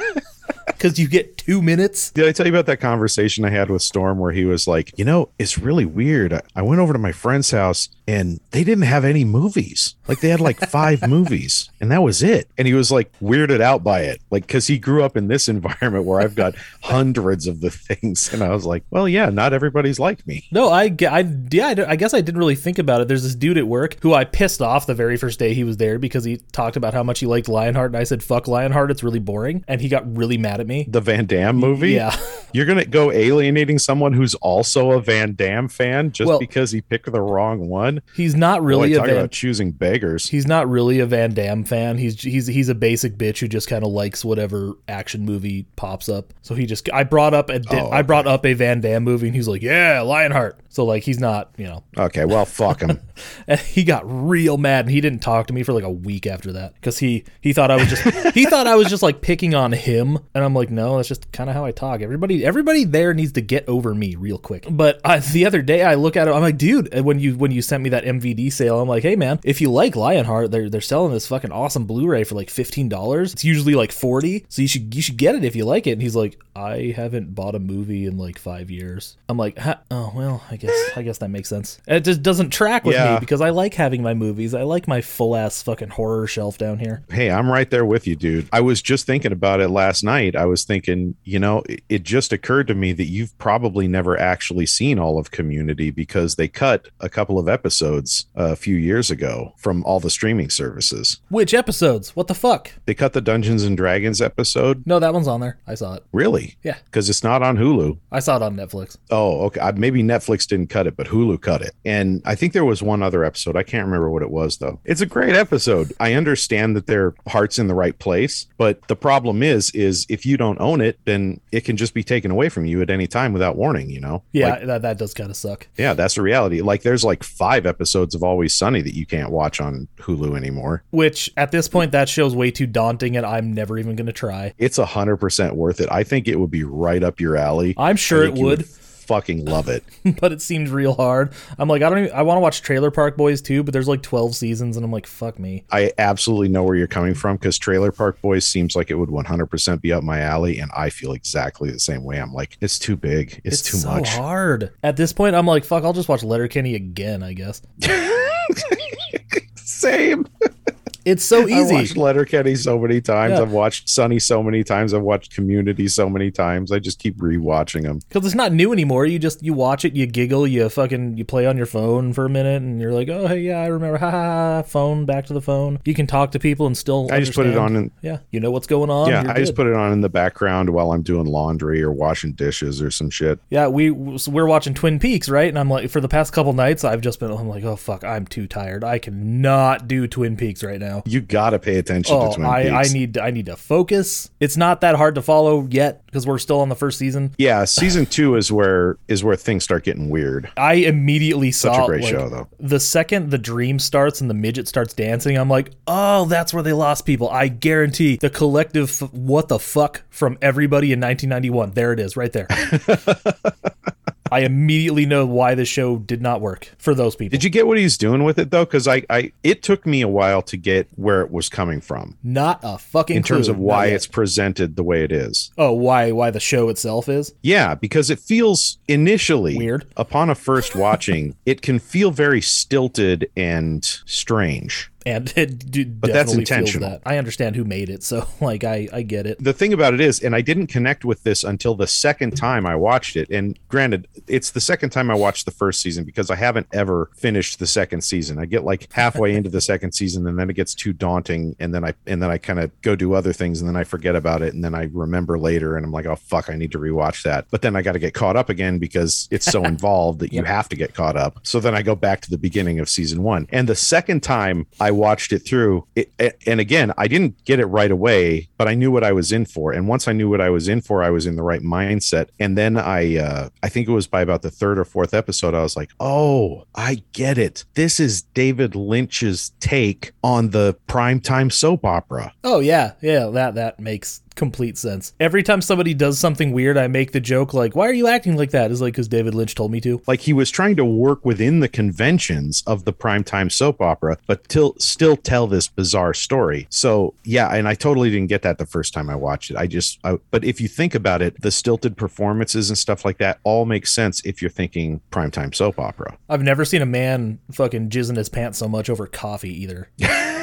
Because you get two minutes. Did I tell you about that conversation I had with Storm where he was like, you know, it's really weird. I- I went over to my friend's house and they didn't have any movies. Like they had like five movies and that was it. And he was like weirded out by it. Like, cause he grew up in this environment where I've got hundreds of the things. And I was like, well, yeah, not everybody's like me. No, I, I, yeah, I I guess I didn't really think about it. There's this dude at work who I pissed off the very first day he was there because he talked about how much he liked Lionheart, and I said, "Fuck Lionheart, it's really boring," and he got really mad at me. The Van Damme movie? Yeah. You're going to go alienating someone who's also a Van Damme fan just Well- because he picked the wrong one? He's not really Boy, a Van. about choosing beggars. He's not really a Van Damme fan. He's he's he's a basic bitch who just kind of likes whatever action movie pops up. So he just I brought up a Oh, I brought up a Van Damme movie and he's like, "Yeah, Lionheart." So like he's not, you know. Okay, well, fuck him. And he got real mad and he didn't talk to me for like a week after that cuz he he thought I was just he thought I was just like picking on him and I'm like, "No, that's just kind of how I talk. Everybody everybody there needs to get over me real quick." But I, the other day I look at it I'm like, "Dude, uh, when you when you sent me that MVD sale, I'm like, "Hey man, if you like Lionheart, they're they're selling this fucking awesome Blu-ray for like $15. It's usually like 40. So you should you should get it if you like it." And he's like, "I haven't bought a movie in like 5 years." I'm like, huh, "Oh, well, I guess I guess that makes sense." And it just doesn't track with me because I like having my movies. I like my full ass fucking horror shelf down here. Hey, I'm right there with you, dude. I was just thinking about it last night. I was thinking, you know, it- it just occurred to me that you've probably never actually seen all of Community because they cut a couple of episodes uh, a few years ago from all the streaming services. Which episodes? What the fuck? They cut the Dungeons and Dragons episode. No, that one's on there. I saw it. Really? Yeah. Because it's not on Hulu. I saw it on Netflix. Oh, okay. I- Maybe Netflix didn't cut it, but Hulu cut it. And I think there was one other episode. I can't remember what it was, though. It's a great episode. I understand that their heart's in the right place, but the problem is, is if you don't own it, then it can just be taken away from you at any time without warning. You know? Yeah, Like, that, that does kind of suck. yeah, that's the reality. Like, there's like five episodes of Always Sunny that you can't watch on Hulu anymore. Which at this point, that show's way too daunting, and I'm never even going to try. It's a hundred percent worth it. I think it would be right up your alley. I'm sure it you would. Fucking love it. but it seems real hard. I'm like, I don't even, I want to watch Trailer Park Boys too, but there's like 12 seasons, and I'm like, fuck me. I absolutely know where you're coming from because Trailer Park Boys seems like it would 100% be up my alley, and I feel exactly the same way. I'm like, it's too big, it's, too so much. hard. At this point, I'm like, fuck, I'll just watch Letterkenny again, I guess. Same. It's so easy. I easy. watched Letterkenny so many times. Yeah. I've watched Sunny so many times. I've watched Community so many times. I just keep rewatching them. Because it's not new anymore. You just you watch it, you giggle, you fucking you play on your phone for a minute, and you're like, oh hey yeah, I remember. Ha ha ha. Phone back to the phone. You can talk to people and still. I just put it on and- yeah, you know what's going on. yeah, I just put it on in the background while I'm doing laundry or washing dishes or some shit. Yeah, we so we're watching Twin Peaks, right? And I'm like, for the past couple nights, I've just been, I'm like, oh fuck, I'm too tired. I cannot do Twin Peaks right now. You gotta pay attention Oh, to Twin I, I Peaks. need I need to focus. It's not that hard to follow yet because we're still on the first season. yeah, season two is where is where things start getting weird. I immediately saw Such saw a great like, show, though. The second the dream starts and the midget starts dancing, I'm like, oh, that's where they lost people. I guarantee the collective f- what the fuck from everybody in 1991. There it is, right there. I immediately know why the show did not work for those people. Did you get what he's doing with it though? Because I, I, it took me a while to get where it was coming from Not a fucking in terms clue. of why it's presented the way it is. Oh, why why the show itself is? Yeah, because it feels initially Weird. upon a first watching, it can feel very stilted and strange. And it d- But that's intentional. That. I understand who made it, so like I I get it. The thing about it is, and I didn't connect with this until the second time I watched it. And granted, it's the second time I watched the first season because I haven't ever finished the second season. I get like halfway into the second season and then it gets too daunting and then I and then I kind of go do other things and then I forget about it and then I remember later and I'm like, "Oh fuck, I need to rewatch that." But then I got to get caught up again because it's so involved that you have to get caught up. So then I go back to the beginning of season 1. And the second time I watched it through, it, and again, I didn't get it right away, but I knew what I was in for. And once I knew what I was in for, I was in the right mindset. And then I, uh, I think it was by about the third or fourth episode, I was like, oh, I get it. This is David Lynch's take on the primetime soap opera. Oh yeah, yeah, that that makes complete sense. Every time somebody does something weird, I make the joke like, "Why are you acting like that?" Is like because David Lynch told me to. Like he was trying to work within the conventions of the primetime soap opera, but till, still tell this bizarre story. So yeah, and I totally didn't get that the first time I watched it. I just, I, but if you think about it, the stilted performances and stuff like that all make sense if you're thinking primetime soap opera. I've never seen a man fucking jizzing his pants so much over coffee either.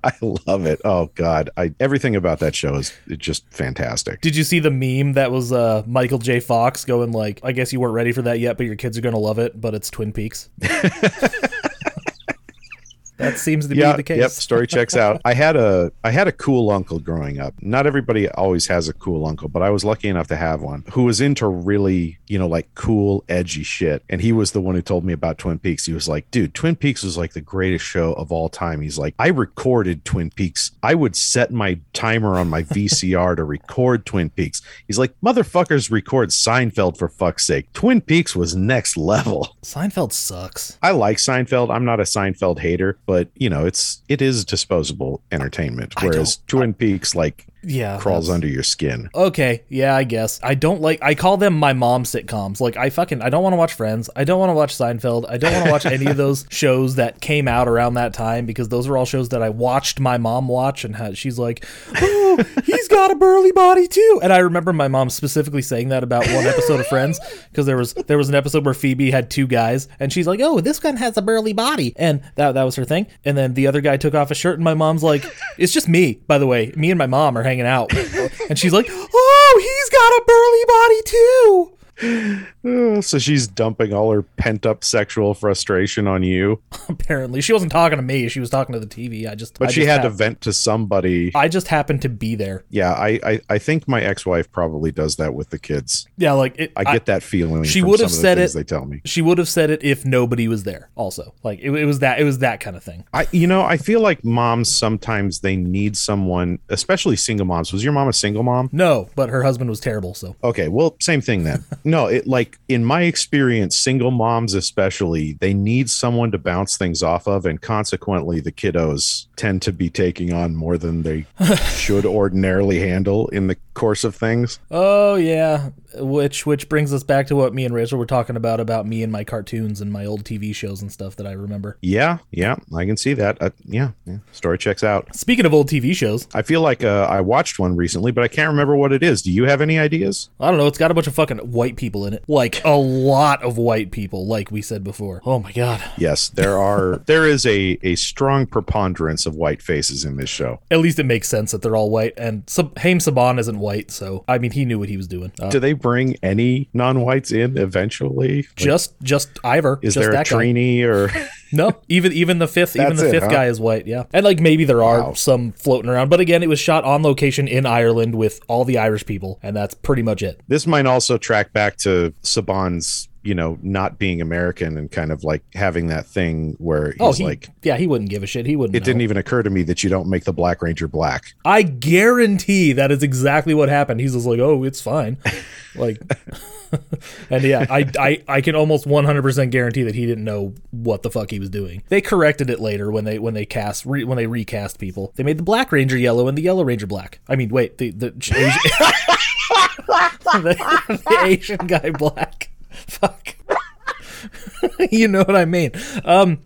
I love it. Oh God, I everything about that show is just fantastic. Did you see the meme that was uh, Michael J. Fox going like, "I guess you weren't ready for that yet, but your kids are gonna love it." But it's Twin Peaks. that seems to yeah, be the case. Yep, story checks out. I had a I had a cool uncle growing up. Not everybody always has a cool uncle, but I was lucky enough to have one who was into really, you know, like cool, edgy shit. And he was the one who told me about Twin Peaks. He was like, dude, Twin Peaks was like the greatest show of all time. He's like, I recorded Twin Peaks. I would set my timer on my VCR to record Twin Peaks. He's like, motherfuckers record Seinfeld for fuck's sake. Twin Peaks was next level. Seinfeld sucks. I like Seinfeld. I'm not a Seinfeld hater, but you know, it's it is disposable entertainment. Whereas Twin Peaks like Yeah, crawls that's- under your skin. Okay, yeah, I guess. I don't like I call them my mom sitcoms. Like I fucking I don't want to watch Friends. I don't want to watch Seinfeld. I don't want to watch any of those shows that came out around that time because those are all shows that I watched my mom watch and had, she's like, "Oh, he's got a burly body too." And I remember my mom specifically saying that about one episode of Friends because there was there was an episode where Phoebe had two guys and she's like, "Oh, this one has a burly body." And that that was her thing. And then the other guy took off a shirt and my mom's like, "It's just me, by the way. Me and my mom are hanging out." And she's like, "Oh, he's got a burly body too." So she's dumping all her pent up sexual frustration on you, Apparently, she wasn't talking to me. She was talking to the TV. I just, but I she just had to vent to somebody. I just happened to be there. yeah, I, I I think my ex wife probably does that with the kids. Yeah, like it, I get that feeling. she would have of the said it- They tell me. She would have said it if nobody was there. Also, like it, it was that it was that kind of thing. I you know I feel like moms sometimes they need someone, especially single moms. Was your mom a single mom? No, but her husband was terrible. So Okay, well, same thing then. no, it like in my experience, single moms especially, they need someone to bounce things off of, and consequently, the kiddos tend to be taking on more than they should ordinarily handle in the course of things. Oh yeah, which which brings us back to what me and Rachel were talking about about me and my cartoons and my old TV shows and stuff that I remember. Yeah, yeah, I can see that. Uh, yeah, yeah, story checks out. Speaking of old TV shows, I feel like uh, I watched one recently, but I can't remember what it is. Do you have any ideas? I don't know. It's got a bunch of fucking white people in it. Like a lot of white people, like we said before. Oh my god. Yes, there are. there is a a strong preponderance of white faces in this show. At least it makes sense that they're all white. And Sab- Haim Saban isn't white, so I mean, he knew what he was doing. Uh, Do they bring any non-whites in eventually? Like, just, just Ivor. is just there a guy. Trini or? No, even even the fifth, even the it, fifth huh? guy is white. Yeah, and like maybe there are Wow. some floating around, but again, it was shot on location in Ireland with all the Irish people, and that's pretty much it. This might also track back to Saban's, you know, not being American and kind of like having that thing where oh, he's Oh, he, like, yeah, he wouldn't give a shit. He wouldn't. it didn't even occur to me that you don't make the Black Ranger black. I guarantee that is exactly what happened. He's just like, oh, it's fine, like, and yeah, I, I I can almost one hundred percent guarantee that he didn't know what the fuck he was doing. They corrected it later when they when they cast re, when they recast people. They made the Black Ranger yellow and the Yellow Ranger black. I mean, wait, the the, the Asian guy black. Fuck. you know what I mean. Um,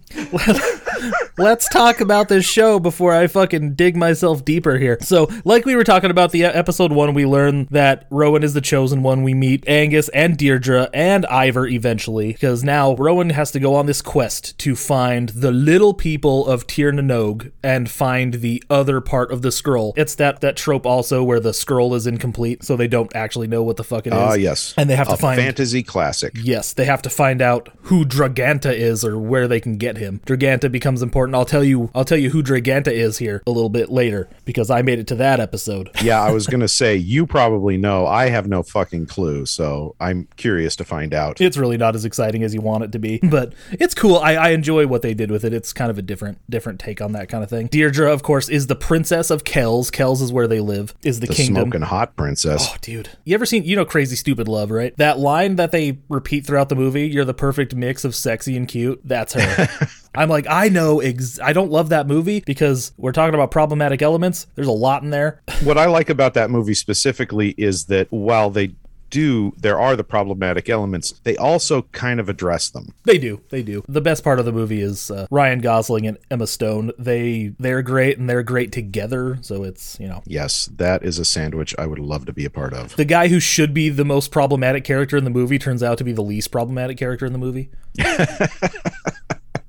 let's talk about this show before I fucking dig myself deeper here. So, like we were talking about the uh, episode one, we learn that Rowan is the chosen one. We meet Angus and Deirdre and Ivor eventually, because now Rowan has to go on this quest to find the little people of Tir Na Nog and find the other part of the scroll. It's that that trope also where the scroll is incomplete, so they don't actually know what the fuck it is. Ah, yes. and they have a to find fantasy classic. Yes, they have to find out who Draganta is or where they can get him. Draganta becomes important. I'll tell you I'll tell you who Draganta is here a little bit later because I made it to that episode. Yeah, I was gonna say you probably know. I have no fucking clue, so I'm curious to find out. It's really not as exciting as you want it to be, but it's cool. I, I enjoy what they did with it. It's kind of a different different take on that kind of thing. Deirdre, of course, is the princess of Kells. Kells is where they live. Is the, the kingdom. smoking hot princess. Oh, dude. You ever seen, you know, Crazy Stupid Love, right? That line that they repeat throughout the movie, you're the perfect mix of sexy and cute. That's her. I'm like, I know, ex- I don't love that movie because we're talking about problematic elements. There's a lot in there. what I like about that movie specifically is that while they do, there are the problematic elements. They also kind of address them. They do, they do. The best part of the movie is uh, Ryan Gosling and Emma Stone. They they're great and they're great together. So it's you know Yes, that is a sandwich I would love to be a part of. the guy who should be the most problematic character in the movie turns out to be the least problematic character in the movie.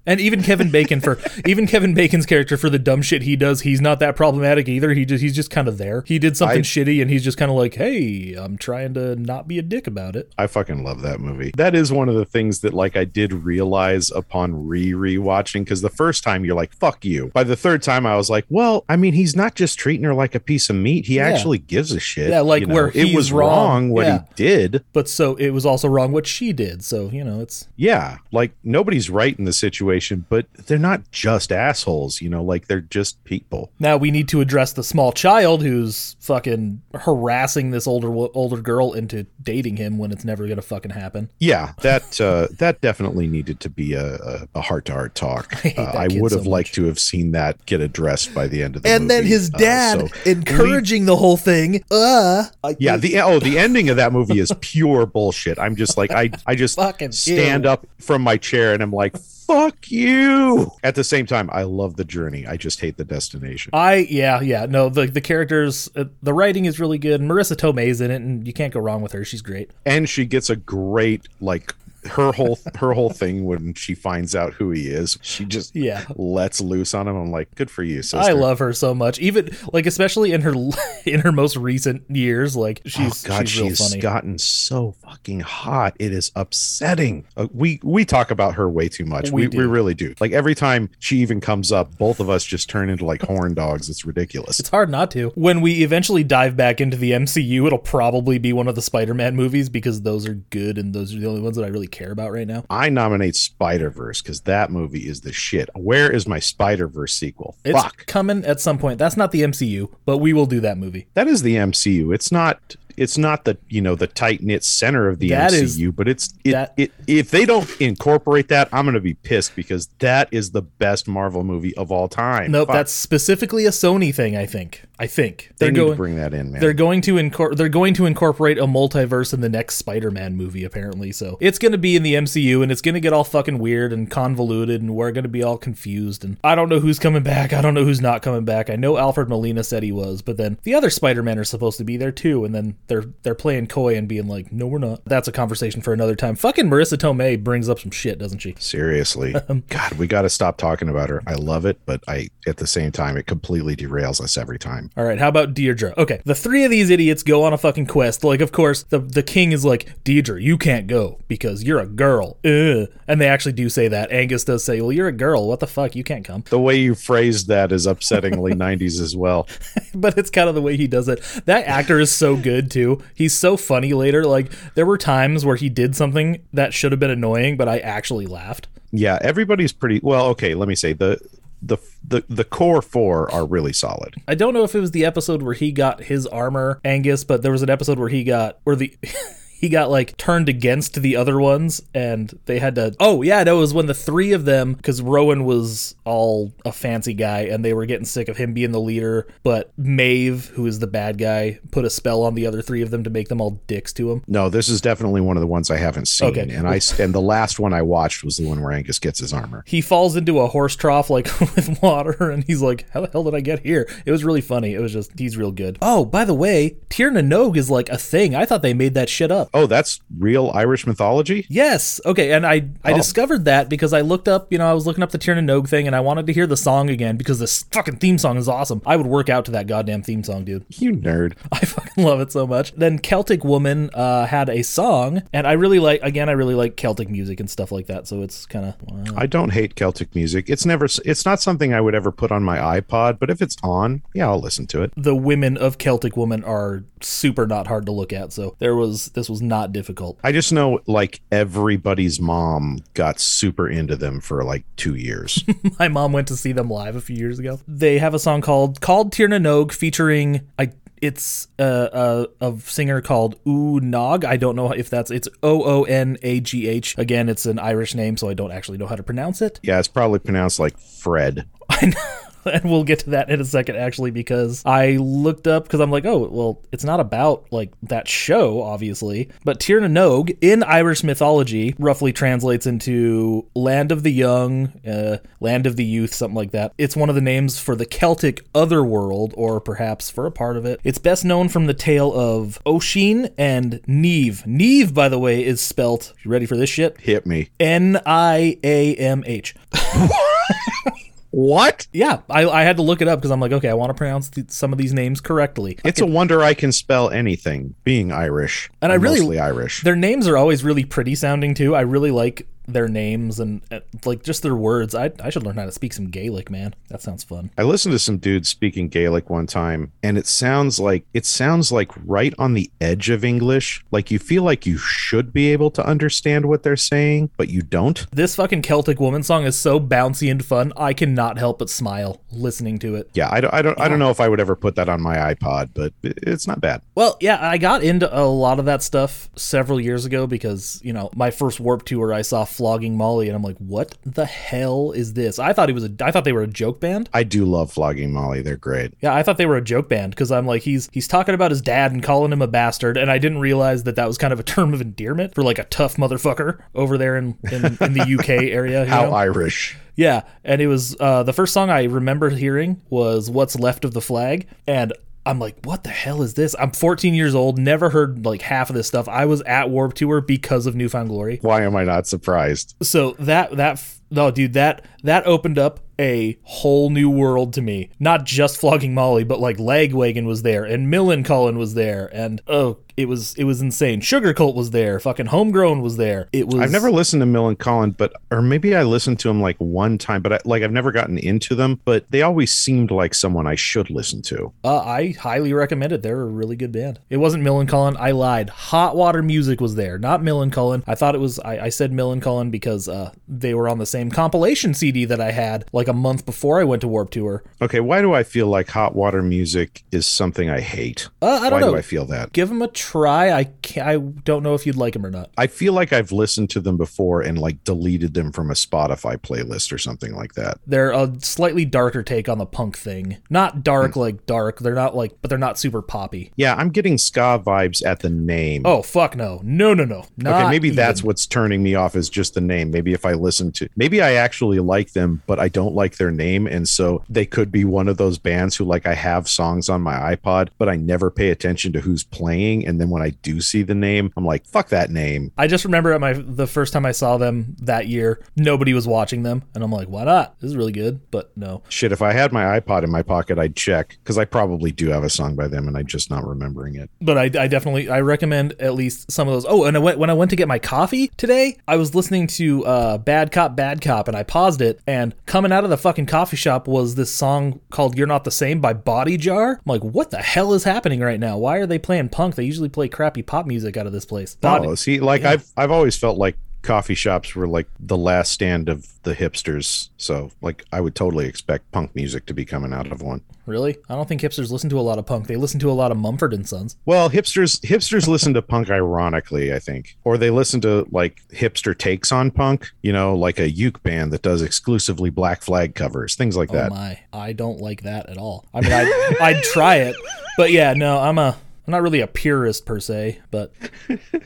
And even Kevin Bacon for even Kevin Bacon's character for the dumb shit he does, he's not that problematic either. He just he's just kind of there. He did something I- shitty and he's just kind of like, "Hey, I'm trying to not be a dick about it." I fucking love that movie. That is one of the things that like I did realize upon re rewatching because the first time you're like, fuck you. By the third time I was like, well, I mean, he's not just treating her like a piece of meat. He Yeah. actually gives a shit. Yeah, like you know? where it was wrong. wrong, what Yeah. he did. But so it was also wrong what she did. So, you know, it's Yeah, like nobody's right in the situation, but they're not just assholes, you know, like they're just people. now we need to address the small child who's fucking harassing this older older girl into dating him when it's never going to fucking happen. Yeah, that uh, that definitely needed to be a a heart to heart talk. I, uh, I would so have liked to have seen that get addressed by the end of the movie. And then movie. his Uh, dad so encouraging the whole thing. Uh, Yeah, the oh the ending of that movie is pure bullshit. I'm just like I I just Fucking stand ew. up from my chair and I'm like fuck you. At the same time, I love the journey. I just hate the destination. I yeah yeah no the the characters uh, the writing is really good. Marisa Tomei's in it, and you can't go wrong with her. She's great. and she gets a great like her whole her whole thing when she finds out who he is. She just Yeah. lets loose on him. I'm like, good for you, sister. I love her so much. Even like especially in her in her most recent years, like Oh she's God, she's she's funny. gotten so fucking hot. It is upsetting. Uh, we we talk about her way too much. We We, we really do. Like every time she even comes up, both of us just turn into like horn dogs. It's ridiculous. It's hard not to. When we eventually dive back into the MCU, it'll probably be one of the Spider-Man movies because those are good and those are the only ones that I really care about right now. I nominate Spider Verse because that movie is the shit. Where is my Spider Verse sequel? It's Fuck. coming at some point. That's not the MCU, but we will do that movie. That is the MCU. It's not. It's not the you know the tight knit center of the That MCU, is- but it's it, that- it. If they don't incorporate that, I'm gonna be pissed because that is the best Marvel movie of all time. Nope, Fuck. that's specifically a Sony thing. I think. I think they they're need going. to bring that in, man. They're going to incor- they're going to incorporate a multiverse in the next Spider-Man movie apparently. So it's going to be in the MCU and it's going to get all fucking weird and convoluted and we're going to be all confused and I don't know who's coming back. I don't know who's not coming back. I know Alfred Molina said he was, but then the other Spider-Man are supposed to be there too and then they're they're playing coy and being like, no, we're not. That's a conversation for another time. Fucking Marisa Tomei brings up some shit, doesn't she? Seriously. Um, God, we got to stop talking about her. I love it, but I at the same time it completely derails us every time. All right, how about Deirdre? Okay, the three of these idiots go on a fucking quest. Like, of course, the the king is like, Deirdre, you can't go because you're a girl. Ugh. And they actually do say that. Angus does say, well, you're a girl. What the fuck? You can't come. The way you phrased that is upsettingly 90s as well. but it's kind of the way he does it. That actor is so good too. He's so funny later. Like there were times where he did something that should have been annoying, but I actually laughed. Yeah, everybody's pretty well, okay, let me say the the the the core 4 are really solid. I don't know if it was the episode where he got his armor, Angus, but there was an episode where he got where the he got like turned against the other ones and they had to Oh, yeah, that was when the three of them cuz Rowan was all a fancy guy and they were getting sick of him being the leader, but Maeve, who is the bad guy, put a spell on the other three of them to make them all dicks to him. No, this is definitely one of the ones I haven't seen. Okay. And I and the last one I watched was the one where Angus gets his armor. he falls into a horse trough like with water and he's like how the hell did i get here it was really funny it was just he's real good oh by the way Tir Na Nog is like a thing i thought they made that shit up Oh, that's real Irish mythology? yes okay and i i Oh. discovered that because i looked up you know i was looking up the Tir Na Nog thing and i wanted to hear the song again because this fucking theme song is awesome i would work out to that goddamn theme song dude You nerd. I fucking love it so much. Then Celtic Woman uh, had a song, and I really like. Again, I really like Celtic music and stuff like that. So it's kind of wow. I don't hate Celtic music. It's never it's not something I would ever put on my iPod, but if it's on, yeah, I'll listen to it. the women of Celtic woman are super not hard to look at. So there was this was not difficult. I just know like everybody's mom got super into them for like 2 years. My mom went to see them live a few years ago. They have a song called called Tir Na Nog featuring I it's a, a, a singer called Oo Nog. I don't know if that's it's O O N A G H. Again, it's an Irish name, so I don't actually know how to pronounce it. yeah, it's probably pronounced like Fred. And we'll get to that in a second, actually, because I looked up because I'm like, oh, well, it's not about like that show, obviously. But Tir Tirna Nog in Irish mythology roughly translates into land of the young, uh, land of the youth, something like that. It's one of the names for the Celtic otherworld, or perhaps for a part of it. It's best known from the tale of Oisin and Neve. Neve, by the way, is spelt. You ready for this shit? Hit me. N I A M H. What? Yeah, I, I had to look it up because I'm like, okay, I want to pronounce th- some of these names correctly. It's a wonder I can spell anything being Irish. And I I'm really- mostly Irish. Their names are always really pretty sounding too. I really like their names and uh, like just their words. I I should learn how to speak some Gaelic, man. That sounds fun. I listened to some dudes speaking Gaelic one time, and it sounds like it sounds like right on the edge of English. Like you feel like you should be able to understand what they're saying, but you don't. This fucking Celtic woman song is so bouncy and fun. I cannot help but smile listening to it. Yeah, I don't, I don't, I don't know if I would ever put that on my iPod, but it's not bad. Well, yeah, I got into a lot of that stuff several years ago because, you know, my first warp tour I saw Flogging Molly and I'm like, "What the hell is this?" I thought he was a I thought they were a joke band. I do love flogging Molly; they're great. Yeah, I thought they were a joke band because I'm like he's he's talking about his dad and calling him a bastard, and I didn't realize that that was kind of a term of endearment for like a tough motherfucker over there in in, in the UK area. you How know? Irish? Yeah, and it was uh, the first song I remember hearing was "What's Left of the Flag," and I'm like, "What the hell is this?" I'm 14 years old, never heard like half of this stuff. I was at Warp Tour because of New Found Glory, Why am I not surprised? so that that no, dude, that that opened up a whole new world to me. Not just flogging Molly, but like Lagwagon was there, and Millencolin was there, and oh, it was it was insane. Sugarcult was there, fucking Homegrown was there. It was. I've never listened to Millencolin, but or maybe I listened to them like one time, but I, like I've never gotten into them. But they always seemed like someone I should listen to. Uh, I highly recommend it. They're a really good band. It wasn't Millencolin. I lied. Hot Water Music was there, not Millencolin. I thought it was. I, I said Millencolin because uh, they were on the same compilation CD that I had like a month before I went to Warp Tour. Okay, why do I feel like hot water music is something I hate? Uh, I don't know. why know. do I feel that? Give them a try. I can't, I don't know if you'd like them or not. I feel like I've listened to them before and like deleted them from a Spotify playlist or something like that. They're a slightly darker take on the punk thing. Not dark Hmm. like dark. They're not like, but they're not super poppy. Yeah, I'm getting ska vibes at the name. Oh fuck no, no no no. Not okay, maybe that's what's turning me off is just the name. Maybe if I listen to maybe I actually like them, but I don't like their name. And so they could be one of those bands who, like, I have songs on my iPod, but I never pay attention to who's playing. And then when I do see the name, I'm like, fuck that name. I just remember at my the first time I saw them that year, nobody was watching them, and I'm like, why not? This is really good, but no. Shit, if I had my iPod in my pocket, I'd check because I probably do have a song by them and I'm just not remembering it. But I, I definitely I recommend at least some of those. Oh, and I went when I went to get my coffee today, I was listening to uh, Bad Cop Bad Cop, and I paused it, and coming out of the fucking coffee shop was this song called "You're Not the Same" by Bodyjar. I'm like, what the hell is happening right now? Why are they playing punk? They usually play crappy pop music out of this place. Oh, see, like I've I've always felt like coffee shops were like the last stand of the hipsters. So like I would totally expect punk music to be coming out of one. Really? I don't think hipsters listen to a lot of punk. They listen to a lot of Mumford and Sons. Well, hipsters hipsters listen to punk ironically, I think. Or they listen to like hipster takes on punk, you know, like a uke band that does exclusively black flag covers, things like Oh that. my, I don't like that at all. I mean, I'd, I'd try it, but yeah, no, I'm a, I'm not really a purist per se, but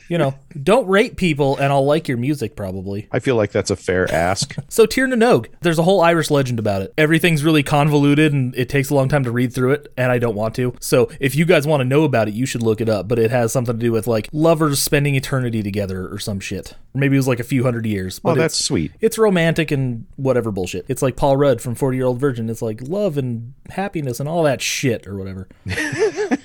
you know, don't rate people, and I'll like your music probably. I feel like that's a fair ask. So Tir na Nog, there's a whole Irish legend about it. Everything's really convoluted, and it takes a long time to read through it, and I don't want to. So if you guys want to know about it, you should look it up. But it has something to do with like lovers spending eternity together or some shit. Or maybe it was like a few hundred years. But Oh, it's- that's sweet. it's romantic and whatever bullshit. It's like Paul Rudd from 40 Year Old Virgin. It's like love and happiness and all that shit or whatever.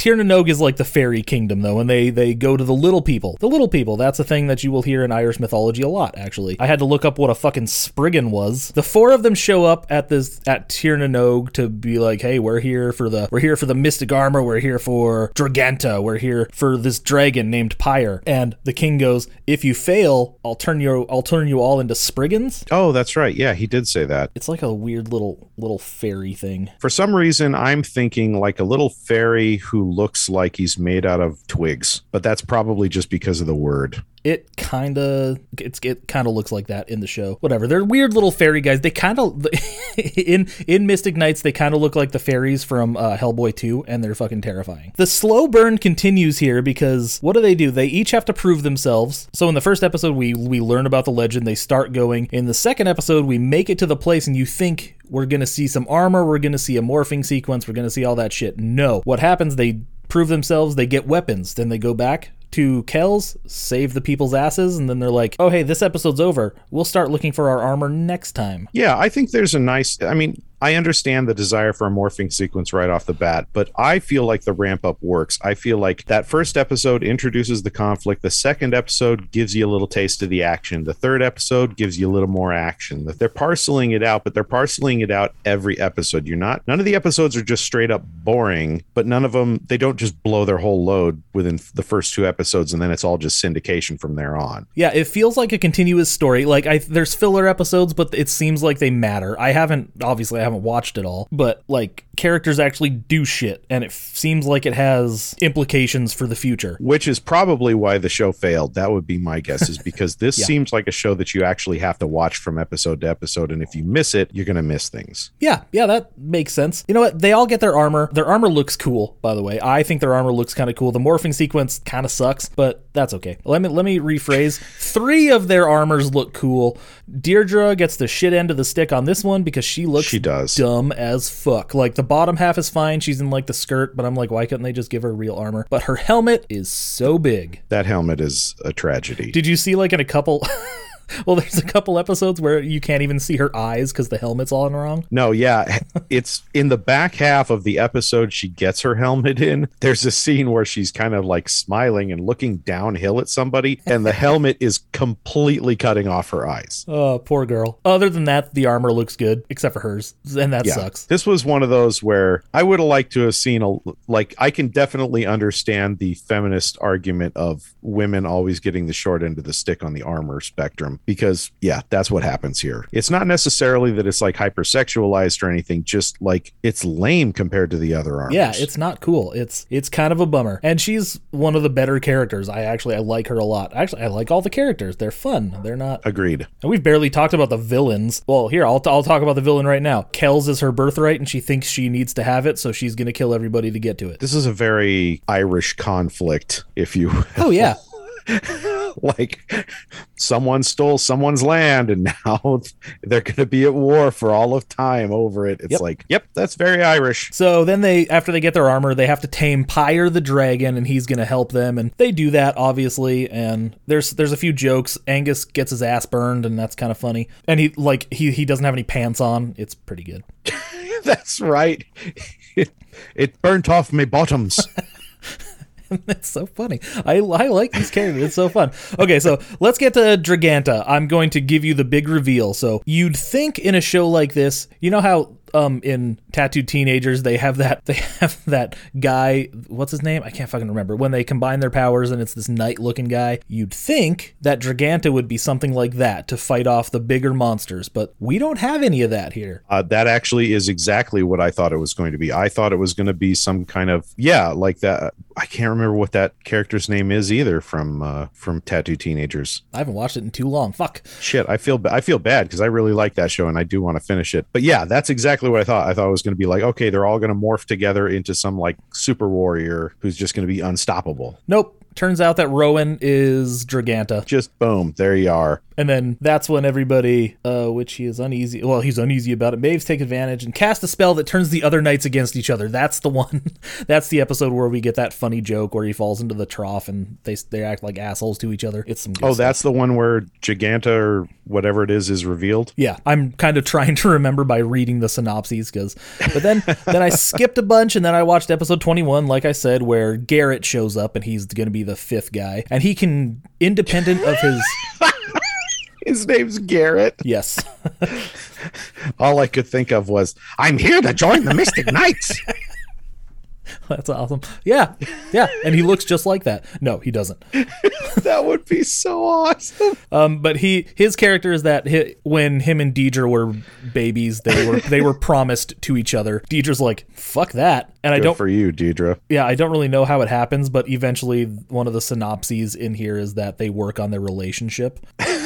Tir na Nog is like the fairy kingdom, though, and they they go to the little people. The little people. That's a thing that you will hear in Irish mythology a lot. Actually, I had to look up what a fucking spriggan was. The four of them show up at this at Tir na Nog to be like, "Hey, we're here for the we're here for the mystic armor. We're here for Draganta. We're here for this dragon named Pyre." And the king goes, "If you fail, I'll turn you I'll turn you all into spriggans." Oh, that's right. Yeah, he did say that. It's like a weird little little fairy thing. For some reason, I'm thinking like a little fairy who looks like he's made out of twigs, but that's probably just because of the word. It kind of it's it kind of looks like that in the show. Whatever. They're weird little fairy guys. They kind of in in Mystic Knights they kind of look like the fairies from uh, Hellboy 2 and they're fucking terrifying. The slow burn continues here because what do they do? They each have to prove themselves. So in the first episode we we learn about the legend, they start going. In the second episode we make it to the place and you think we're going to see some armor, we're going to see a morphing sequence, we're going to see all that shit. No. What happens they prove themselves, they get weapons, then they go back to Kells, save the people's asses, and then they're like, oh, hey, this episode's over. We'll start looking for our armor next time. Yeah, I think there's a nice. I mean, I understand the desire for a morphing sequence right off the bat, but I feel like the ramp up works. I feel like that first episode introduces the conflict. The second episode gives you a little taste of the action. The third episode gives you a little more action. That they're parceling it out, but they're parceling it out every episode. You're not. None of the episodes are just straight up boring, but none of them. They don't just blow their whole load within the first two episodes, and then it's all just syndication from there on. Yeah, it feels like a continuous story. Like I there's filler episodes, but it seems like they matter. I haven't obviously I watched it all, but like characters actually do shit and it f- seems like it has implications for the future. which is probably why the show failed. That would be my guess, is because this Yeah. seems like a show that you actually have to watch from episode to episode, and if you miss it, you're gonna miss things. Yeah, yeah, that makes sense. You know what? They all get their armor. Their armor looks cool, by the way. I think their armor looks kind of cool. The morphing sequence kind of sucks, but that's okay. Let me let me rephrase. Three of their armors look cool. Deirdre gets the shit end of the stick on this one because she looks She does. dumb as fuck. Like the bottom half is fine. She's in like the skirt, but I'm like, why couldn't they just give her real armor? But her helmet is so big. That helmet is a tragedy. Did you see like in a couple? well, there's a couple episodes where you can't even see her eyes because the helmet's all wrong. no, yeah, it's in the back half of the episode she gets her helmet in. There's a scene where she's kind of like smiling and looking downhill at somebody, and the helmet is completely cutting off her eyes. Oh, poor girl. Other than that, the armor looks good, except for hers, and that yeah. sucks. This was one of those where I would have liked to have seen a like I can definitely understand the feminist argument of women always getting the short end of the stick on the armor spectrum because yeah, that's what happens here. It's not necessarily that it's like hypersexualized or anything, just like it's lame compared to the other armors. Yeah, it's not cool. It's it's kind of a bummer. And she's one of the better characters. I actually I like her a lot. Actually, I like all the characters. They're fun. They're not agreed. And we've barely talked about the villains. Well, here, I'll, I'll talk about the villain right now. Kells is her birthright, and she thinks she needs to have it, so she's going to kill everybody to get to it. This is a very Irish conflict, if you Oh, yeah. like someone stole someone's land and now they're going to be at war for all of time over it. It's Yep. like, yep, that's very Irish. So then they, after they get their armor, they have to tame Pyre the dragon, and he's gonna help them, and they do that obviously. And there's there's a few jokes. Angus gets his ass burned, and that's kind of funny. And he like he he doesn't have any pants on. It's pretty good. That's right. It, it burnt off my bottoms. It's so funny. I, I like these characters. It's so fun. Okay, so let's get to Draganta. I'm going to give you the big reveal. So you'd think in a show like this, you know how um in tattooed teenagers they have that they have that guy what's his name i can't fucking remember when they combine their powers and it's this knight looking guy you'd think that draganta would be something like that to fight off the bigger monsters but we don't have any of that here Uh, that actually is exactly what I thought it was going to be. I thought it was going to be some kind of yeah, like that. I can't remember what that character's name is either from uh, from Tattoo Teenagers. i haven't watched it in too long fuck Shit, I feel I feel bad because I really like that show and I do want to finish it. But yeah, that's exactly what I thought. I thought it was going to be like okay, they're all going to morph together into some like super warrior who's just going to be unstoppable. nope turns out that rowan is draganta Just boom, there you are. And then that's when everybody, uh, which he is uneasy, well, he's uneasy about it. Maves take advantage and cast a spell that turns the other knights against each other. That's the one. that's the episode where we get that funny joke where he falls into the trough and they they act like assholes to each other. It's some. Good Oh, stuff. that's the one where Giganta or whatever it is is revealed. Yeah, I'm kind of trying to remember by reading the synopses because, but then then I skipped a bunch and then I watched episode 21, like I said, where Garrett shows up and he's going to be the fifth guy and he can, independent of his, His name's Garrett. yes, All I could think of was, I'm here to join the Mystic Knights. that's awesome. Yeah, yeah, and he looks just like that. No, he doesn't. that would be so awesome. Um, but he his character is that hi when him and Deirdre were babies, they were they were promised to each other. Deirdre's like, "Fuck that," and I don't for you, Deirdre. yeah, I don't really know how it happens, but eventually one of the synopses in here is that they work on their relationship.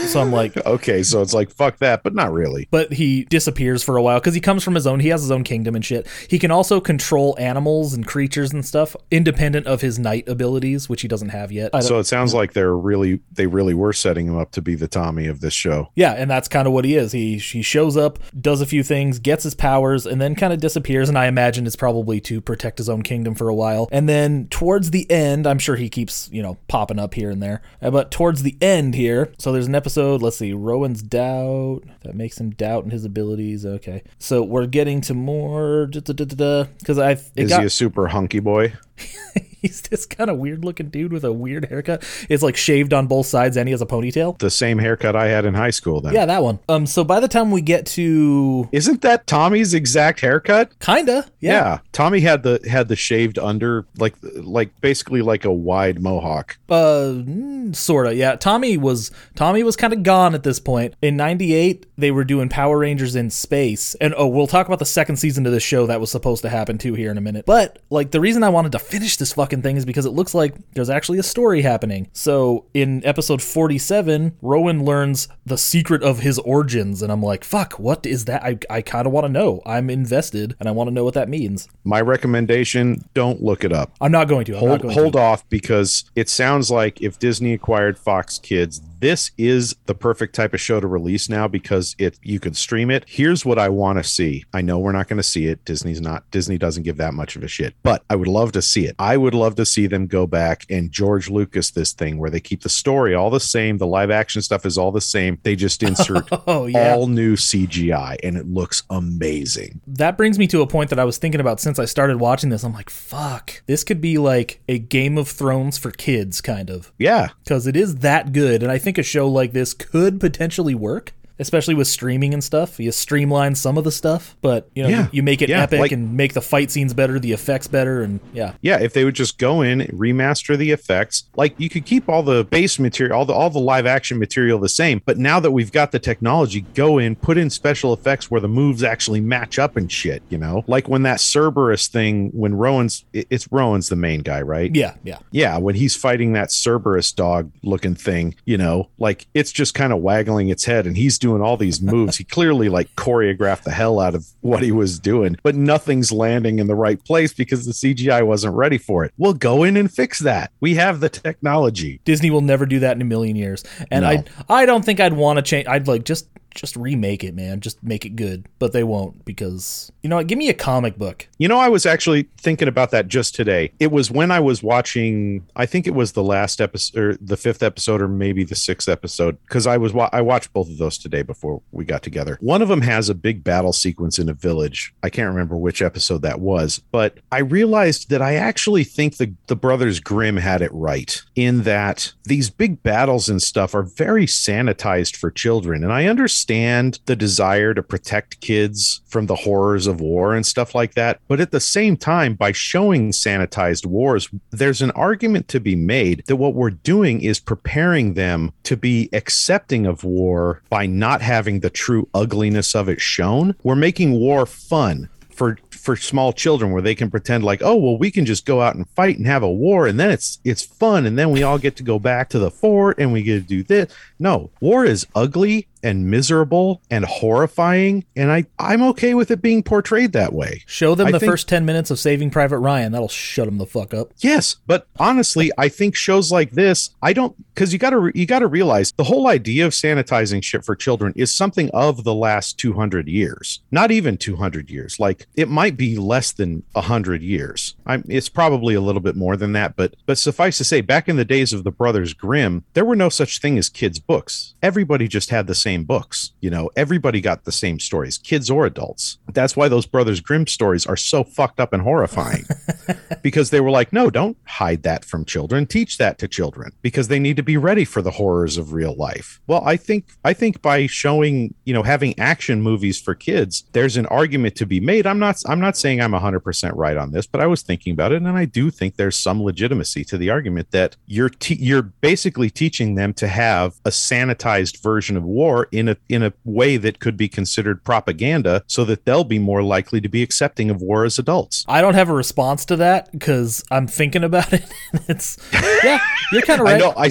So I'm like, Okay, so it's like fuck that, but not really. but he disappears for a while because he comes from his own. He has his own kingdom and shit. He can also control animals and creatures and stuff, independent of his knight abilities, which he doesn't have yet. So it sounds like they're really they really were setting him up to be the Tommy of this show. yeah, and that's kind of what he is. He he shows up, does a few things, gets his powers, and then kind of disappears. And I imagine it's probably to protect his own kingdom for a while. And then towards the end, I'm sure he keeps you know popping up here and there. Uh, But towards the end here, so there's an episode. Let's see, Rohan's doubt that makes him doubt in his abilities. Okay, so we're getting to more because I Is got, he a super hunky boy? he's this kind of weird looking dude with a weird haircut. It's like shaved on both sides, and he has a ponytail. The same haircut I had in high school then. Yeah, that one. Um, so by the time we get to Isn't that Tommy's exact haircut? kinda, yeah, Tommy had the had the shaved under like like basically like a wide mohawk. uh, mm, sorta, yeah. Tommy was Tommy was kind of gone at this point. In '98, they were doing Power Rangers in space, and oh, we'll talk about the second season of this show that was supposed to happen too here in a minute. But like the reason I wanted to finish this fucking thing is because it looks like there's actually a story happening. So in episode 47, Rohan learns the secret of his origins, and I'm like, fuck, what is that? I I kind of want to know. I'm invested, and I want to know what that means. My recommendation: don't look it up. I'm not going to. I'm hold going hold to. off because it sounds like if Disney acquired Fox Kids, this is the perfect type of show to release now because it you can stream it. Here's what I want to see. I know we're not going to see it. Disney's not Disney doesn't give that much of a shit, but I would love to see it. I would love to see them go back and George Lucas this thing where they keep the story all the same, the live action stuff is all the same. They just insert Oh yeah. all new CGI and it looks amazing. that brings me to a point that I was thinking about since I started watching this. I'm like, fuck, this could be like a Game of Thrones for kids, kind of, Yeah. because it is that good. And I think a show like this could potentially work. Especially with streaming and stuff, you streamline some of the stuff, but you know Yeah. you, you make it Yeah, epic like- and make the fight scenes better, the effects better, and yeah, Yeah, if they would just go in, remaster the effects, like you could keep all the base material, all the all the live action material the same, but now that we've got the technology, go in, put in special effects where the moves actually match up and shit, you know? Like when that Cerberus thing, when Rohan's it- it's Rohan's the main guy, right? yeah, yeah. Yeah, when he's fighting that Cerberus dog looking thing, you know, like it's just kind of waggling its head and he's doing all these moves. He clearly like choreographed the hell out of what he was doing, but nothing's landing in the right place because the CGI wasn't ready for it. We'll go in and fix that. We have the technology. Disney will never do that in a million years. And No. I I don't think I'd want to change I'd like just just remake it, man. Just make it good. But they won't because you know give me a comic book. You know, I was actually thinking about that just today. It was when I was watching, I think it was the last episode, or the fifth episode, or maybe the sixth episode, because I was wa- I watched both of those today before we got together. One of them has a big battle sequence in a village. I can't remember which episode that was, but I realized that I actually think the the brothers Grimm had it right in that these big battles and stuff are very sanitized for children, and I understand the desire to protect kids from the horrors of war and stuff like that. But at the same time, by showing sanitized wars, there's an argument to be made that what we're doing is preparing them to be accepting of war by not having the true ugliness of it shown. We're making war fun for for small children where they can pretend like oh well we can just go out and fight and have a war and then it's it's fun and then we all get to go back to the fort and we get to do this no war is ugly and miserable and horrifying and i i'm okay with it being portrayed that way Show them I the think- first 10 minutes of Saving Private Ryan. That'll shut them the fuck up. Yes, but honestly, I think shows like this, I don't because you got to you got to realize the whole idea of sanitizing shit for children is something of the last 200 years. Not even 200 years. Like it might be less than 100 years. I'm it's probably a little bit more than that, but but suffice to say back in the days of the brothers Grimm, there were no such thing as kids books. Everybody just had the same books, you know. Everybody got the same stories, kids or adults. That's why those brothers Grimm stories are so fucked up and horrifying because they were like, no, don't hide that from children. Teach that to children because they need to be ready for the horrors of real life. Well, I think I think by showing, you know, having action movies for kids, there's an argument to be made. I'm not I'm not saying I'm 100% right on this, but I was thinking about it and I do think there's some legitimacy to the argument that you're te- you're basically teaching them to have a sanitized version of war in a in a way that could be considered propaganda so that they'll be more likely to be accepting of war as adults. I don't have a response to that because I'm thinking about it. it's yeah, you're kind of right. I know I,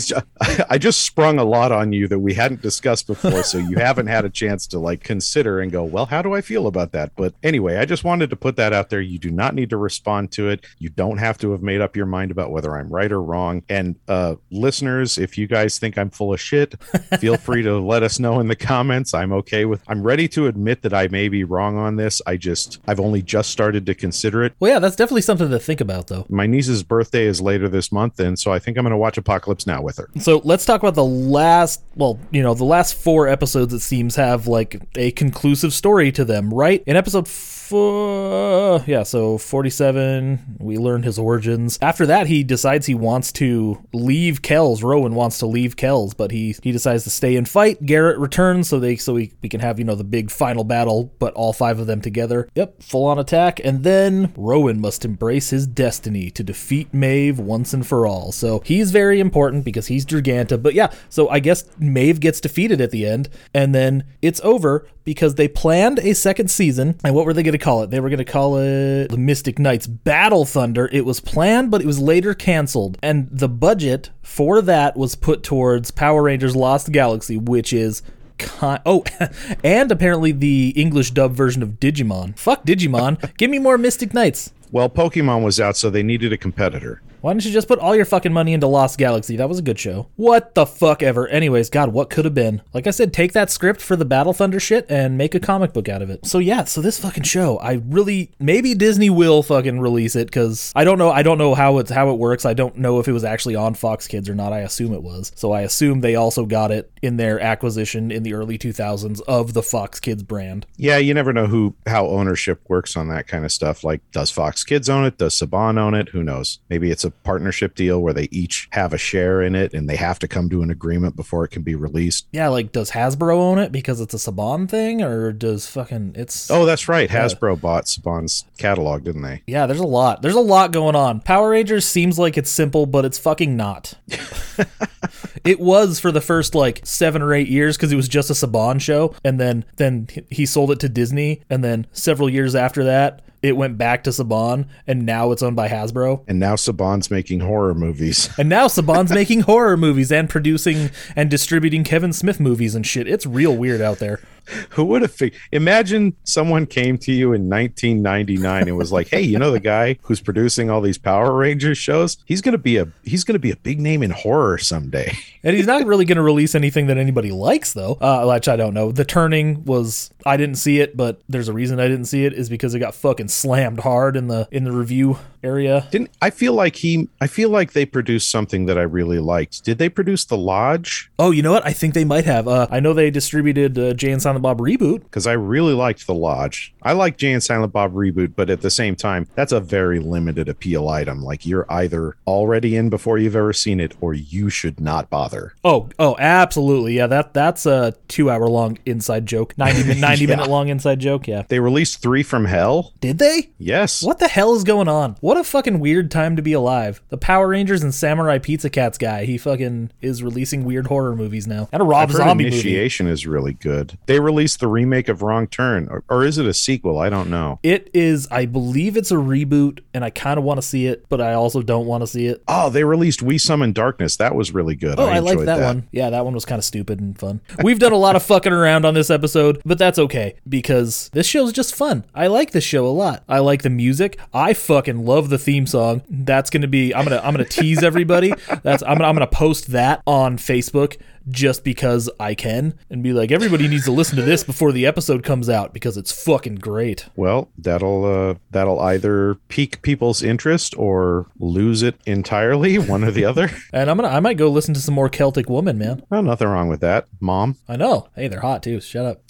I just sprung a lot on you that we hadn't discussed before, so you haven't had a chance to like consider and go, well, how do I feel about that? But anyway, I just wanted to put that out there. You do not need to respond to it. You don't have to have made up your mind about whether I'm right or wrong. And uh, listeners, if you guys think I'm full of shit, feel free to let us know in the comments. I'm okay with. I'm ready to admit that I may be wrong on this. I just I've only just started to consider it. Well, yeah, that's definitely something to think about, though. My niece's birthday is later this month, and so I think I'm going to watch Apocalypse Now with her. So let's talk about the last, well, you know, the last four episodes, it seems, have like a conclusive story to them, right? In episode four, yeah, so 47, we learned his origins. After that, he decides he wants to leave Kells. Rohan wants to leave Kells, but he, he decides to stay and fight. Garrett returns so they so we, we can have, you know, the big final battle, but all five of them together. Yep, full on attack. And then Rohan must embrace his destiny to defeat Maeve once and for all. So he's very important because he's Draganta. But yeah, so I guess Maeve gets defeated at the end, and then it's over because they planned a second season. And what were they going to call it? They were going to call it the Mystic Knights Battle Thunder. It was planned, but it was later canceled. And the budget for that was put towards Power Rangers Lost Galaxy, which is Con- oh, and apparently the English dub version of Digimon. Fuck Digimon. Give me more Mystic Knights. Well, Pokemon was out, so they needed a competitor. Why don't you just put all your fucking money into Lost Galaxy? That was a good show. What the fuck ever. Anyways, God, what could have been? Like I said, take that script for the Battle Thunder shit and make a comic book out of it. So yeah, so this fucking show, I really maybe Disney will fucking release it because I don't know. I don't know how it's how it works. I don't know if it was actually on Fox Kids or not. I assume it was. So I assume they also got it in their acquisition in the early 2000s of the Fox Kids brand. Yeah, you never know who how ownership works on that kind of stuff. Like, does Fox Kids own it? Does Saban own it? Who knows? Maybe it's a partnership deal where they each have a share in it and they have to come to an agreement before it can be released. Yeah, like does Hasbro own it because it's a Saban thing or does fucking it's Oh, that's right. Hasbro bought Saban's catalog, didn't they? Yeah, there's a lot. There's a lot going on. Power Rangers seems like it's simple, but it's fucking not. it was for the first like seven or eight years because it was just a Saban show, and then then he sold it to Disney, and then several years after that. it went back to Saban, and now it's owned by Hasbro. And now Saban's making horror movies. And now Saban's making horror movies and producing and distributing Kevin Smith movies and shit. It's real weird out there. Who would have figured? Imagine someone came to you in 1999 and was like, "Hey, you know the guy who's producing all these Power Rangers shows? He's gonna be a he's gonna be a big name in horror someday." And he's not really going to release anything that anybody likes, though. Uh, which I don't know. The Turning was I didn't see it, but there's a reason I didn't see it is because it got fucking slammed hard in the in the review area. Didn't I feel like he? I feel like they produced something that I really liked. Did they produce The Lodge? Oh, you know what? I think they might have. Uh, I know they distributed uh, Jay and Silent Bob reboot. Because I really liked The Lodge. I like Jay and Silent Bob reboot, but at the same time, that's a very limited appeal item. Like you're either already in before you've ever seen it, or you should not bother. Oh, oh, absolutely. Yeah, that that's a two hour long inside joke. 90, min- 90 minute long inside joke. Yeah. They released Three from Hell. Did they? Yes. What the hell is going on? What a fucking weird time to be alive. The Power Rangers and Samurai Pizza Cats guy, he fucking is releasing weird horror movies now. And a Rob Zombie movie. Initiation is really good. They released the remake of Wrong Turn, or, or is it a sequel? I don't know. It is, I believe it's a reboot, and I kind of want to see it, but I also don't want to see it. Oh, they released We Summon Darkness. That was really good. Oh, I, I, like enjoyed that, one. Yeah, that one was kind of stupid and fun. We've done a lot of fucking around on this episode, but that's okay because this show's just fun. I like this show a lot. I like the music. I fucking love the theme song. That's gonna be. I'm gonna. I'm gonna tease everybody. That's. I'm gonna. I'm gonna post that on Facebook just because I can and be like, everybody needs to listen to this before the episode comes out because it's fucking great. Well, that'll uh, that'll either pique people's interest or lose it entirely, one or the other. And I'm gonna. I might go listen to some more Celtic Woman, man. Well, nothing wrong with that, Mom. I know. Hey, they're hot too. Shut up.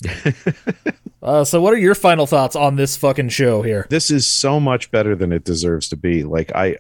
uh, so, what are your final thoughts on this fucking show here? This is so much better than it deserves to be. Like I,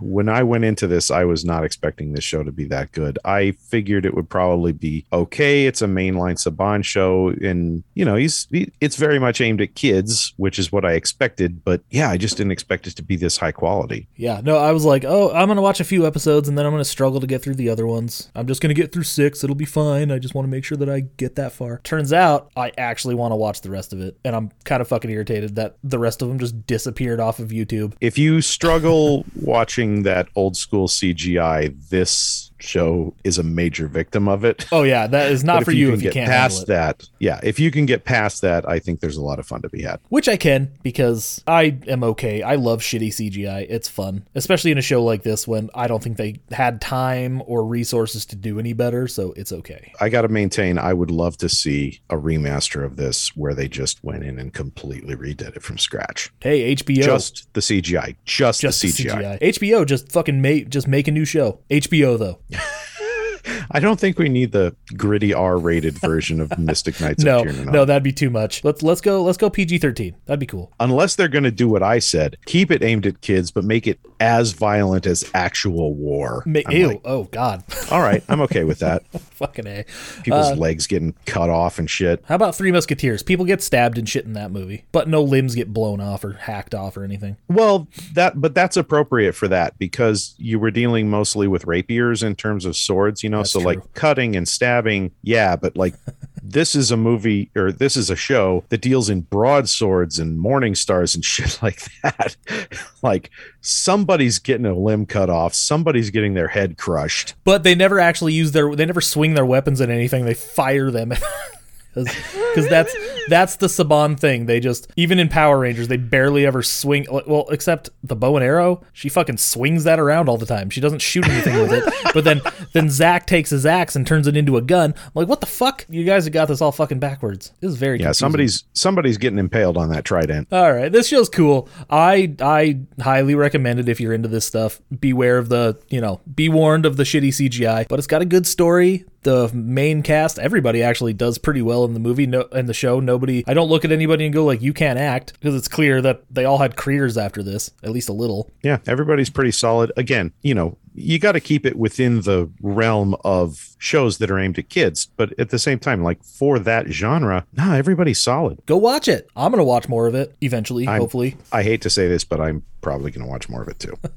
when I went into this, I was not expecting this show to be that good. I figured it would probably be okay. It's a mainline Saban show, and you know, he's he, it's very much aimed at kids, which is what I expected. But yeah, I just didn't expect it to be this high quality. Yeah, no, I was like, oh, I'm gonna watch a few episodes and then I'm gonna struggle to get through the other ones. I'm just gonna get through six. It'll be fine. I just want to make sure that I get that far. Turns out, I actually want to watch the rest of it, and I'm kind of fucking irritated that the rest of them just disappeared off of YouTube. If you struggle watching that old school CGI, this show is a major victim of it. Oh yeah, that is not for you can if you can't get past it. that. Yeah, if you can get past that, I think there's a lot of fun to be had. Which I can because I am okay. I love shitty CGI. It's fun, especially in a show like this when I don't think they had time or resources to do any better. So it's okay. I got to maintain, I would love to see a remaster of this where they just went in and completely redid it from scratch. Hey HBO, Just the CGI. Just, just the the CGI. CGI. HBO just fucking make just make a new show. HBO though. I don't think we need the gritty R rated version of Mystic Knights No, no, that'd be too much. Let's let's go let's go PG thirteen. That'd be cool. Unless they're going to do what I said, keep it aimed at kids, but make it as violent as actual war. Ma- ew! like, oh God, All right, I'm okay with that. fucking a. People's uh, legs getting cut off and shit. How about Three Musketeers? People get stabbed and shit in that movie, but no limbs get blown off or hacked off or anything. Well, that but that's appropriate for that because you were dealing mostly with rapiers in terms of swords, you know. That's so true. like cutting and stabbing, yeah, but like this is a movie or this is a show that deals in broadswords and morning stars and shit like that. like somebody's getting a limb cut off, somebody's getting their head crushed. But they never actually use their they never swing their weapons at anything. They fire them. Because that's that's the Saban thing. They just even in Power Rangers they barely ever swing. Well, except the bow and arrow, she fucking swings that around all the time. She doesn't shoot anything with it. But then then Zack takes his axe and turns it into a gun. I'm like, what the fuck? You guys have got this all fucking backwards. This is very Yeah, confusing. somebody's somebody's getting impaled on that trident. All right, this show's cool. I I highly recommend it if you're into this stuff. Beware of the, you know, be warned of the shitty CGI, but it's got a good story. The main cast, everybody actually does pretty well in the movie, no, in the show. Nobody, I don't look at anybody and go like, "You can't act," because it's clear that they all had careers after this, at least a little. Yeah, everybody's pretty solid. Again, you know, you got to keep it within the realm of shows that are aimed at kids, but at the same time, like for that genre, nah, everybody's solid. Go watch it. I'm gonna watch more of it eventually, I'm- hopefully. I hate to say this, but I'm probably going to watch more of it too.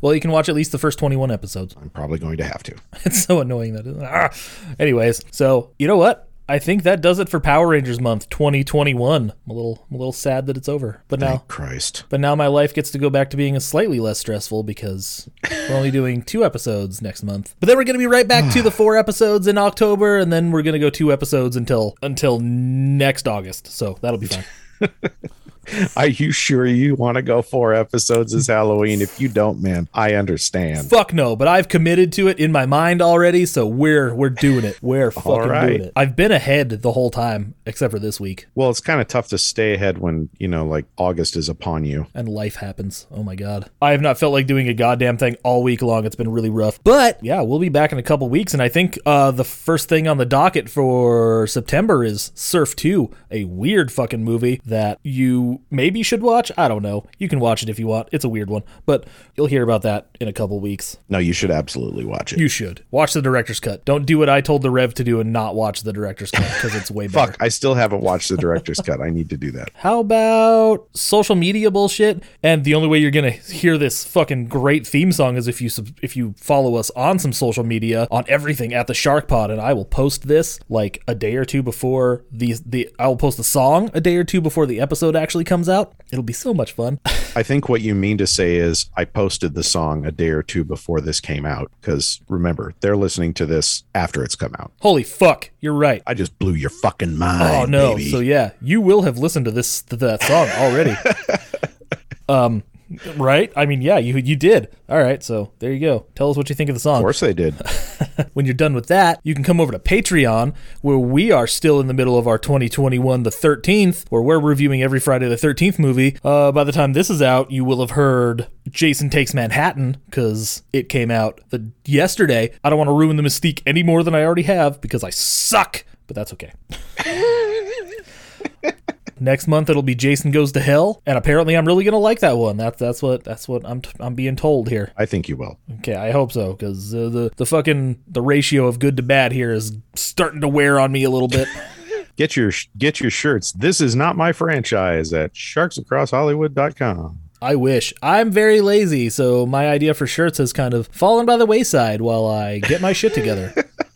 Well, you can watch at least the first 21 episodes. I'm probably going to have to. It's so annoying that. Ah. Anyways, so you know what? I think that does it for Power Rangers month 2021. I'm a little I'm a little sad that it's over. But now Christ. but now my life gets to go back to being a slightly less stressful because we're only doing two episodes next month. But then we're going to be right back to the four episodes in October and then we're going to go two episodes until until next August. So that'll be fine. Are you sure you want to go four episodes as Halloween? If you don't, man, I understand. Fuck no, but I've committed to it in my mind already, so we're we're doing it. We're fucking right. doing it. I've been ahead the whole time except for this week. Well, it's kind of tough to stay ahead when, you know, like August is upon you. and life happens. Oh my god. I have not felt like doing a goddamn thing all week long. It's been really rough. But yeah, we'll be back in a couple weeks and I think uh the first thing on the docket for September is Surf 2, a weird fucking movie that you maybe you should watch. I don't know. You can watch it if you want. It's a weird one, but you'll hear about that in a couple weeks. No, you should absolutely watch it. You should. Watch the director's cut. Don't do what I told the Rev to do and not watch the director's cut because it's way better. Fuck, I still haven't watched the director's cut. I need to do that. How about social media bullshit? And the only way you're gonna hear this fucking great theme song is if you sub- if you follow us on some social media on everything at the Shark Pod, and I will post this like a day or two before the the I will post the song a day or two before the episode actually comes out. It'll be so much fun. I think what you mean to say is I posted the song a day or two before this came out because remember, they're listening to this after it's come out. Holy fuck, you're right. I just blew your fucking mind. Oh no! baby. So yeah, you will have listened to this to that song already. um, right? I mean, yeah, you you did. All right, so there you go. Tell us what you think of the song. Of course they did. When you're done with that, you can come over to Patreon, where we are still in the middle of our 2021 the 13th, where we're reviewing every Friday the 13th movie. Uh, by the time this is out, you will have heard Jason Takes Manhattan because it came out the yesterday. I don't want to ruin the mystique any more than I already have because I suck, but that's okay. Next month it'll be Jason Goes to Hell, and apparently I'm really gonna like that one. That's that's what that's what I'm I'm being told here. I think you will. Okay, I hope so because uh, the the fucking the ratio of good to bad here is starting to wear on me a little bit. Get your get your shirts. This is not my franchise at sharksacrosshollywood.com. I wish. I'm very lazy, so my idea for shirts has kind of fallen by the wayside while I get my shit together.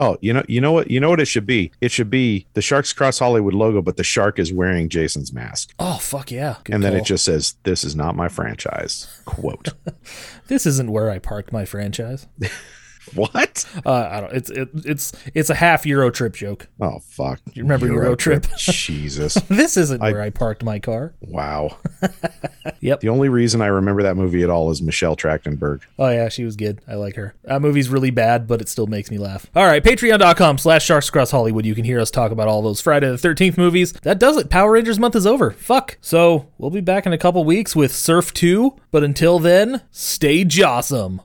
Oh, you know, you know what, you know what it should be. It should be the Sharks Cross Hollywood logo, but the shark is wearing Jason's mask, oh fuck yeah! Good and then call. it just says, "This is not my franchise." Quote. this isn't where I parked my franchise. what? Uh, I don't. It's it, it's it's a half Euro trip joke. Oh fuck! You remember Euro Trip? Jesus! This isn't where I parked my car. Wow. Yep. The only reason I remember that movie at all is Michelle Trachtenberg. Oh yeah, she was good. I like her. That movie's really bad, but it still makes me laugh. All right, patreon.com slash sharks across Hollywood. You can hear us talk about all those Friday the 13th movies. That does it. Power Rangers month is over. Fuck. So we'll be back in a couple weeks with Surf 2. But until then, stay jawsome.